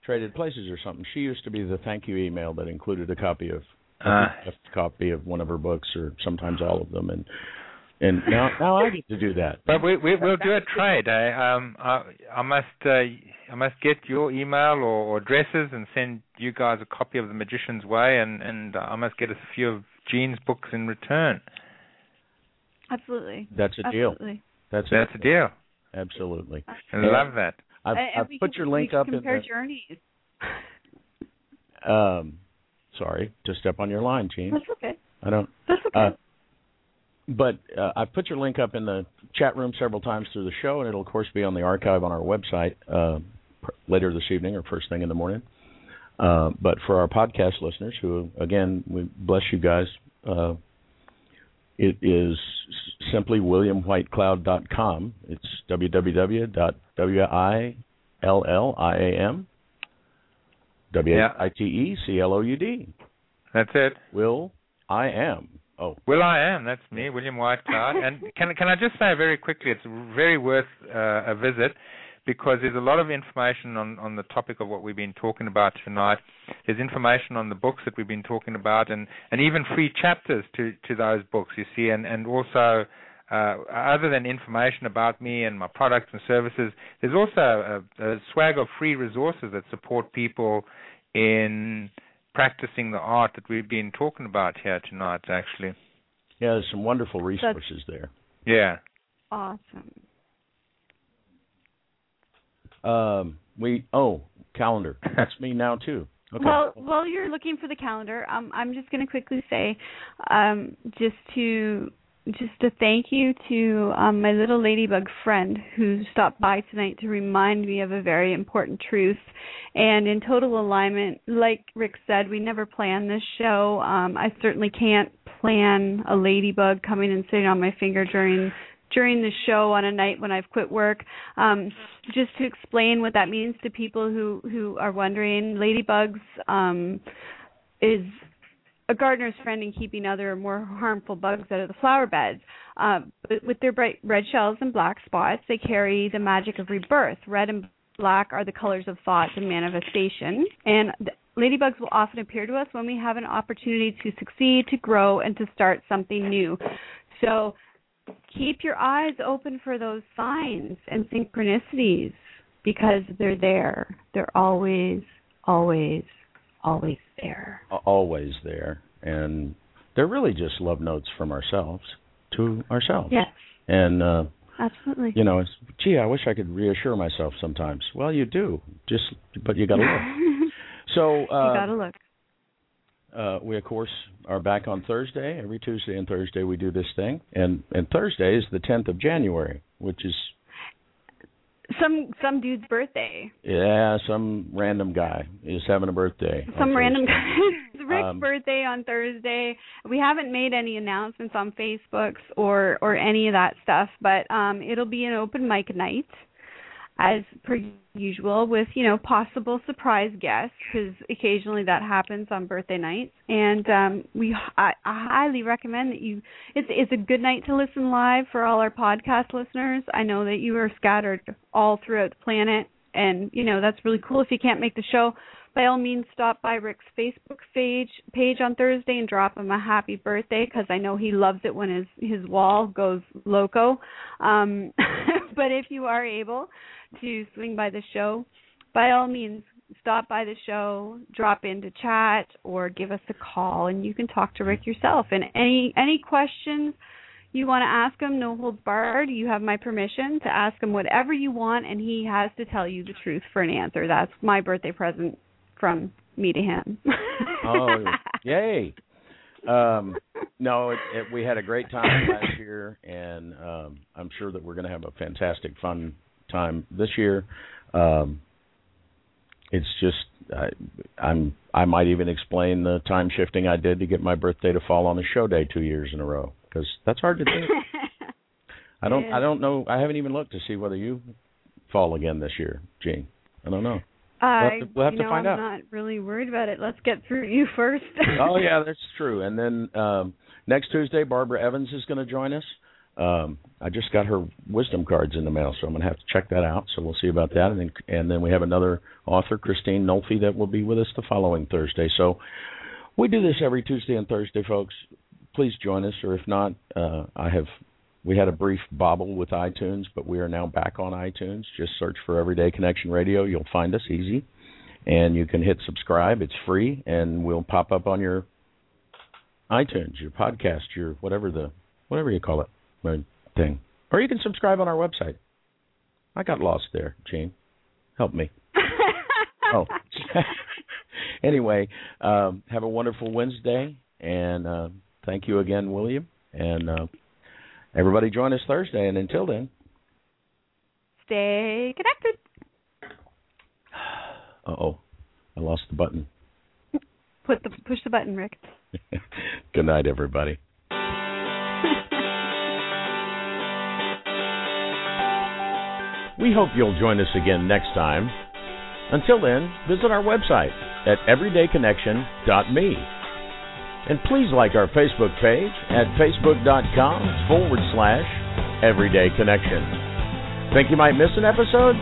traded places or something. She used to be the thank you email that included a copy of a Ah. Copy of one of her books, or sometimes all of them, and and now now I get to do that. But we, we we'll do a trade. Eh? Um, I, I must uh, I must get your email or, or addresses and send you guys a copy of The Magician's Way, and and I must get a few of Jean's books in return. Absolutely. That's a deal. Absolutely. That's a That's a deal. Absolutely. I love that. I've, And- and I've we put can- your we link can up in compare the. journeys. Um, sorry to step on your line, Jean. That's okay. I don't. That's okay. Uh, but uh, I've put your link up in the chat room several times through the show, and it'll of course be on the archive on our website uh, later this evening or first thing in the morning. Uh, but for our podcast listeners, who again we bless you guys, uh, it is simply williamwhitecloud.com. It's www.william w i t e c l o u d. That's it. Will I am. Oh, Well, I am. That's me, William Whitecloud. and can can I just say very quickly, it's very worth uh, a visit because there's a lot of information on on the topic of what we've been talking about tonight. There's information on the books that we've been talking about, and and even free chapters to to those books. You see, and and also. Uh, other than information about me and my products and services, there's also a, a swag of free resources that support people in practicing the art that we've been talking about here tonight, actually. Yeah, there's some wonderful resources there. Yeah. Awesome. Um, we oh calendar. That's me now too. Okay. Well, while you're looking for the calendar, um, I'm just going to quickly say, um, just to just to thank you to um, my little ladybug friend who stopped by tonight to remind me of a very important truth. And in total alignment, like Rick said, we never plan this show. Um, I certainly can't plan a ladybug coming and sitting on my finger during during the show on a night when I've quit work. Um, just to explain what that means to people who who are wondering, ladybugs um, is a gardener's friend in keeping other more harmful bugs out of the flower beds. Uh, but with their bright red shells and black spots, they carry the magic of rebirth. Red and black are the colors of thought and manifestation. And the ladybugs will often appear to us when we have an opportunity to succeed, to grow, and to start something new. So keep your eyes open for those signs and synchronicities because they're there. They're always, always, always there. Always there, and they're really just love notes from ourselves to ourselves. Yes, And uh, absolutely. you know, it's, gee, I wish I could reassure myself sometimes. Well, you do, just but you got to look. So uh you uh, gotta look. uh, we of course are back on Thursday. Every Tuesday and Thursday we do this thing, and and Thursday is the 10th of January, which is Some some dude's birthday. yeah, some random guy is having a birthday. Some random guy. It's Rick's Um, birthday on Thursday. We haven't made any announcements on Facebooks or or any of that stuff, but um it'll be an open mic night as per usual with you know possible surprise guests because occasionally that happens on birthday nights. And um we I, I highly recommend that you it's it's a good night to listen live for all our podcast listeners. I know that you are scattered all throughout the planet and you know that's really cool if you can't make the show by all means stop by rick's facebook page page on thursday and drop him a happy birthday because i know he loves it when his his wall goes loco um but if you are able to swing by the show, by all means, stop by the show, drop in to chat, or give us a call, and you can talk to Rick yourself. And any any questions you want to ask him, no holds barred. You have my permission to ask him whatever you want, and he has to tell you the truth for an answer. That's my birthday present from me to him. Oh, yay! Um, no, it, it, we had a great time last year, and um, I'm sure that we're going to have a fantastic, fun time this year. Um, it's just I, I'm I might even explain the time shifting I did to get my birthday to fall on a show day two years in a row because that's hard to do. I don't Yeah. I don't know I haven't even looked to see whether you fall again this year, Jean. I don't know. I, to- we'll have to know, find I'm out. not really worried about it. Let's get through you first. oh yeah, that's true. And then um next Tuesday, Barbara Evans is going to join us. Um, I just got her wisdom cards in the mail, so I'm going to have to check that out. So we'll see about that. And then and then we have another author, Christine Nolfi, that will be with us the following Thursday. So we do this every Tuesday and Thursday, folks. Please join us, or if not, uh, I have. We had a brief bobble with iTunes, but we are now back on iTunes. Just search for Everyday Connection Radio. You'll find us easy, and you can hit subscribe. It's free, and we'll pop up on your iTunes, your podcast, your whatever the whatever you call it, thing. Or you can subscribe on our website. I got lost there, Jean. Help me. Oh. anyway, um, have a wonderful Wednesday, and uh, thank you again, William. And uh, everybody join us Thursday. And until then, Stay connected. uh oh, I lost the button. Put the push the button, Rick. Good night, everybody. We hope you'll join us again next time. Until then, visit our website at everydayconnection.me. And please like our Facebook page at facebook.com forward slash everyday connection. Think you might miss an episode?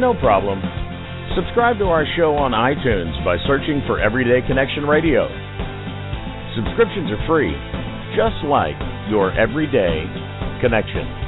No problem. Subscribe to our show on iTunes by searching for Everyday Connection Radio. Subscriptions are free, just like your everyday connection.